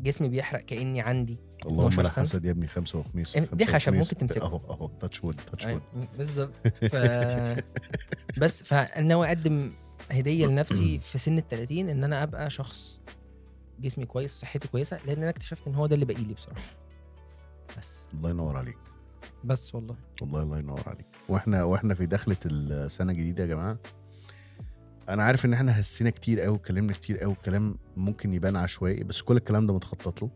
جسمي بيحرق كأني عندي اللهم 12 لا. حسد يا ابني خمسة وخميس دي خمسة خشب. ممكن تمسكه. أهو أهو touch wood touch wood بالظبط ف... بس فناوي أقدم هدية لنفسي في سن ال 30 إن أنا أبقى شخص جسمي كويس صحتي كويسة لأن أنا اكتشفت إن هو ده اللي باقي لي بصراحة. بس. الله ينور عليك. بس والله. والله الله ينور عليك. وإحنا وإحنا في دخلة السنة الجديدة يا جماعة أنا عارف إن إحنا هسينا كتير قوي واتكلمنا كتير قوي الكلام ممكن يبان عشوائي بس كل الكلام ده متخطط له.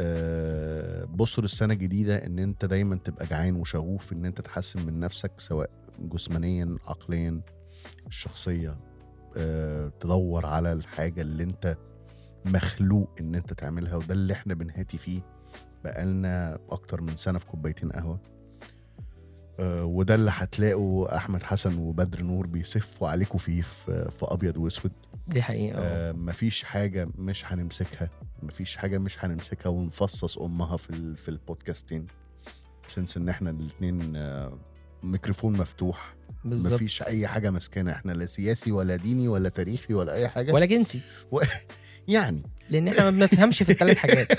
أه بصوا للسنة الجديدة إن أنت دايما تبقى جعان وشغوف إن أنت تحسن من نفسك سواء جسمانيا عقليا الشخصية. أه تدور على الحاجة اللي أنت مخلوق إن أنت تعملها وده اللي إحنا بنهاتي فيه بقالنا أكتر من سنة في كوبايتين قهوة. آه، وده اللي هتلاقوا أحمد حسن وبدر نور بيسفوا عليكم فيه في في أبيض وأسود. دي حقيقة. آه. آه، مفيش حاجة مش هنمسكها مفيش حاجة مش هنمسكها ونفصص أمها في في البودكاستين. سنس إن إحنا الاثنين ميكروفون مفتوح بالظبط. مفيش أي حاجة ماسكانا. إحنا لا سياسي ولا ديني ولا تاريخي ولا أي حاجة. ولا جنسي. يعني. لأن إحنا ما بنفهمش في الثلاث حاجات.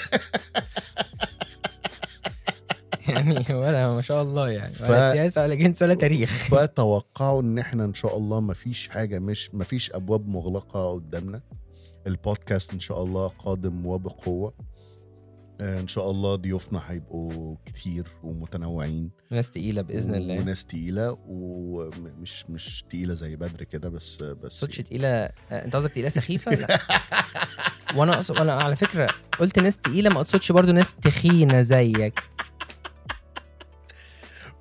يعني ولا ما شاء الله يعني. ولا ف- سياسة ولا جنس ولا تاريخ. فتوقعوا إن إحنا إن شاء الله مفيش حاجة مش مفيش أبواب مغلقة قدامنا. البودكاست إن شاء الله قادم وبقوة. إن شاء الله ضيوفنا هيبقوا كتير ومتنوعين. ناس تقيلة بإذن الله. وناس تقيلة ومش مش تقيلة زي بدر كده بس بس صوتش تقيلة. آه، أنت قصدك تقيلة سخيفة؟ لا. وأنا أقصد أنا على فكرة قلت ناس تقيلة ما أقصدش برضو ناس تخينة زيك.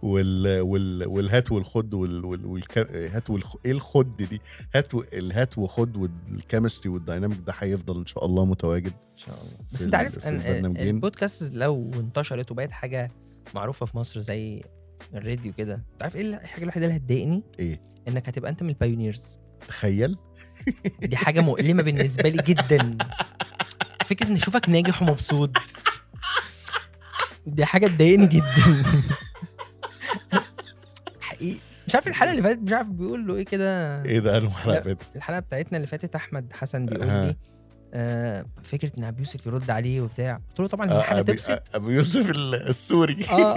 وال وال والهات والخد وال وال والك... هات والخ... إيه الخد دي؟ هات و... الهات وخد وال chemistry وال dynamic ده هيفضل إن شاء الله متواجد إن شاء الله. بس أنت عارف. البودكاست لو انتشرت وبقت حاجة معروفة في مصر زي الراديو كده أنت عارف إيه الحاجة الوحيدة اللي هتضايقني؟ إيه؟ إنك هتبقى أنت من ال pioneers تخيل. دي حاجة مؤلمة بالنسبة لي جدا. فكرة إن أشوفك ناجح ومبسوط. دي حاجة تضايقني جدا. حقيقي. مش عارف الحلقة اللي فاتت مش عارف بيقول له إيه كده. إيه ده؟ أنا لا. حلقه الحلقة بتاعتنا اللي فاتت أحمد حسن بيقول ها. لي آه فكرة إن ابو يوسف يرد عليه وبتاع. قلت له طبعا هي حاجة ابو تبسط. أبو يوسف ال- السوري. آه.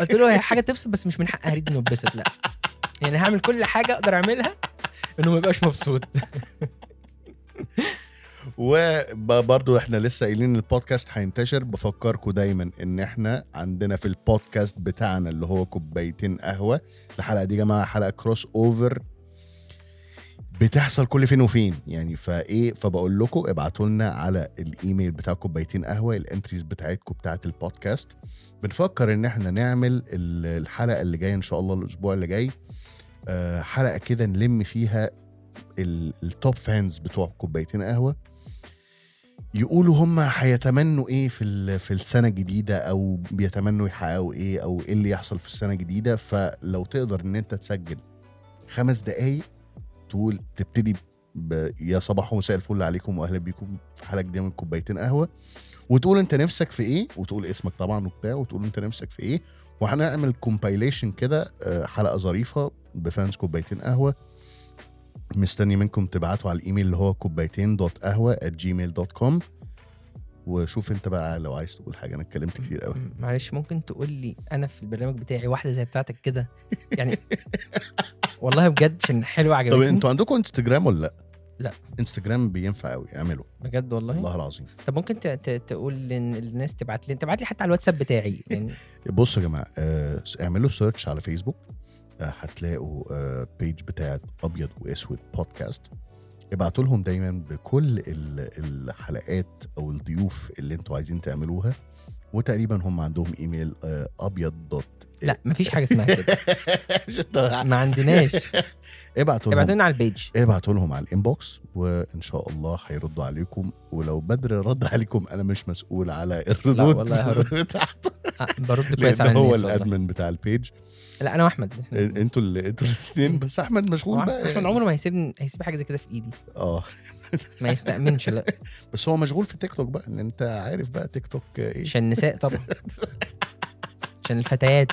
قلت له هي حاجة تبسط بس مش من حق هريده إنه يتبسط لا. يعني هعمل كل حاجة أقدر أعملها إنه ما يبقاش مبسوط. وبرضو إحنا لسه قايلين البودكاست هينتشر. بفكركم دايما إن إحنا عندنا في البودكاست بتاعنا اللي هو كوبايتين قهوة. الحلقة دي يا جماعة حلقة crossover بتحصل كل فين وفين. يعني فإيه فبقول لكم ابعتوا لنا على الإيميل بتاع كوبايتين قهوة ال entries بتاعتكم بتاعت البودكاست. بنفكر إن إحنا نعمل ال- الحلقة اللي جاية إن شاء الله الأسبوع اللي جاي. آه، حلقة كده نلم فيها ال- ال top fans بتوع كوبايتين قهوة. يقولوا هم هيتمنوا إيه في في السنة الجديدة أو بيتمنوا يحققوا إيه أو إيه اللي يحصل في السنة الجديدة. فلو تقدر إن أنت تسجل خمس دقايق تقول تبتدي. يا صباح ومساء الفل عليكم وأهلا بيكم في حلقة جديدة من كوبايتين قهوة. وتقول أنت نفسك في إيه وتقول اسمك طبعا وبتاع وتقول أنت نفسك في إيه. وهنعمل compilation كده آه، حلقة ظريفة ب fans كوبايتين قهوة. مستني منكم تبعتوا على الإيميل اللي هو كوبايتين dot قهوة جيميل dot com وشوف انت بقى لو عايز تقول حاجة. أنا اتكلمت كتير قوي. معلش ممكن تقول لي أنا في البرنامج بتاعي واحدة زي بتاعتك كده؟ يعني والله بجد عشان حلوة طب عجبتني. أنتوا عندكم انستجرام ولا لأ؟ لا. انستجرام بينفع قوي. اعملوا. بجد والله؟ والله العظيم. طب ممكن تقول لن- للناس تبعت لي. تبعت لي حتى على الواتساب بتاعي. يعني بصوا يا جماعة آه، اعملوا search على فيسبوك هتلاقوا آه، page بتاعت أبيض وأسود بودكاست ابعتوا لهم دايما بكل ال- الحلقات أو الضيوف اللي أنتوا عايزين تعملوها وتقريبا هم عندهم ايميل آه، أبيض dot لا مفيش حاجة اسمها كده. ما عندناش. ابعتوا ابعتوا لهم. لنا على ال page ابعتوا لهم على ال inbox وإن شاء الله هيردوا عليكم. ولو بدر رد عليكم أنا مش مسؤول على الردود والله هرد. آه، برد كويس على هو الناس والله. ال admin بتاع ال page لا أنا وأحمد. إنتوا اللي إنتوا الاثنين بس أحمد مشغول بقى أحمد يعني. عمره ما هيسيب هيسيب حاجة زي كده في إيدي. آه. ما يستأمنش لا. بس هو مشغول في تيك توك بقى إن أنت عارف بقى تيك توك إيه. عشان النساء طبعا. عشان الفتيات.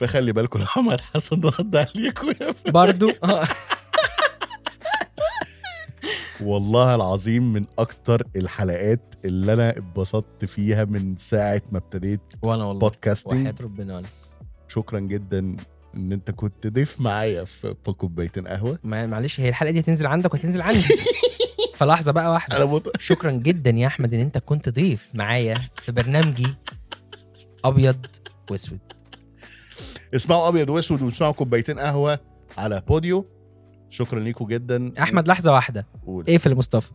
فخلي بالكم محمد حسن رد عليكم يا برضو؟ آه. والله العظيم من أكتر الحلقات اللي أنا اتبسطت فيها من ساعة ما ابتديت وأنا والله. بودكاستنج وحياة ربنا أنا شكرا جدا إن أنت كنت ضيف معايا في كوبايتين قهوه ما- معلش هي الحلقة دي هتنزل عندك وهتنزل عندي. فلحظة بقى واحدة. أنا مت... شكرا جدا يا أحمد إن أنت كنت ضيف معايا في برنامجي أبيض وأسود. اسمعوا أبيض وأسود واسمعوا كوبايتين قهوة على بوديو. شكرا ليكم جدا. أحمد لحظة واحدة. قول. اقفل يا مصطفى.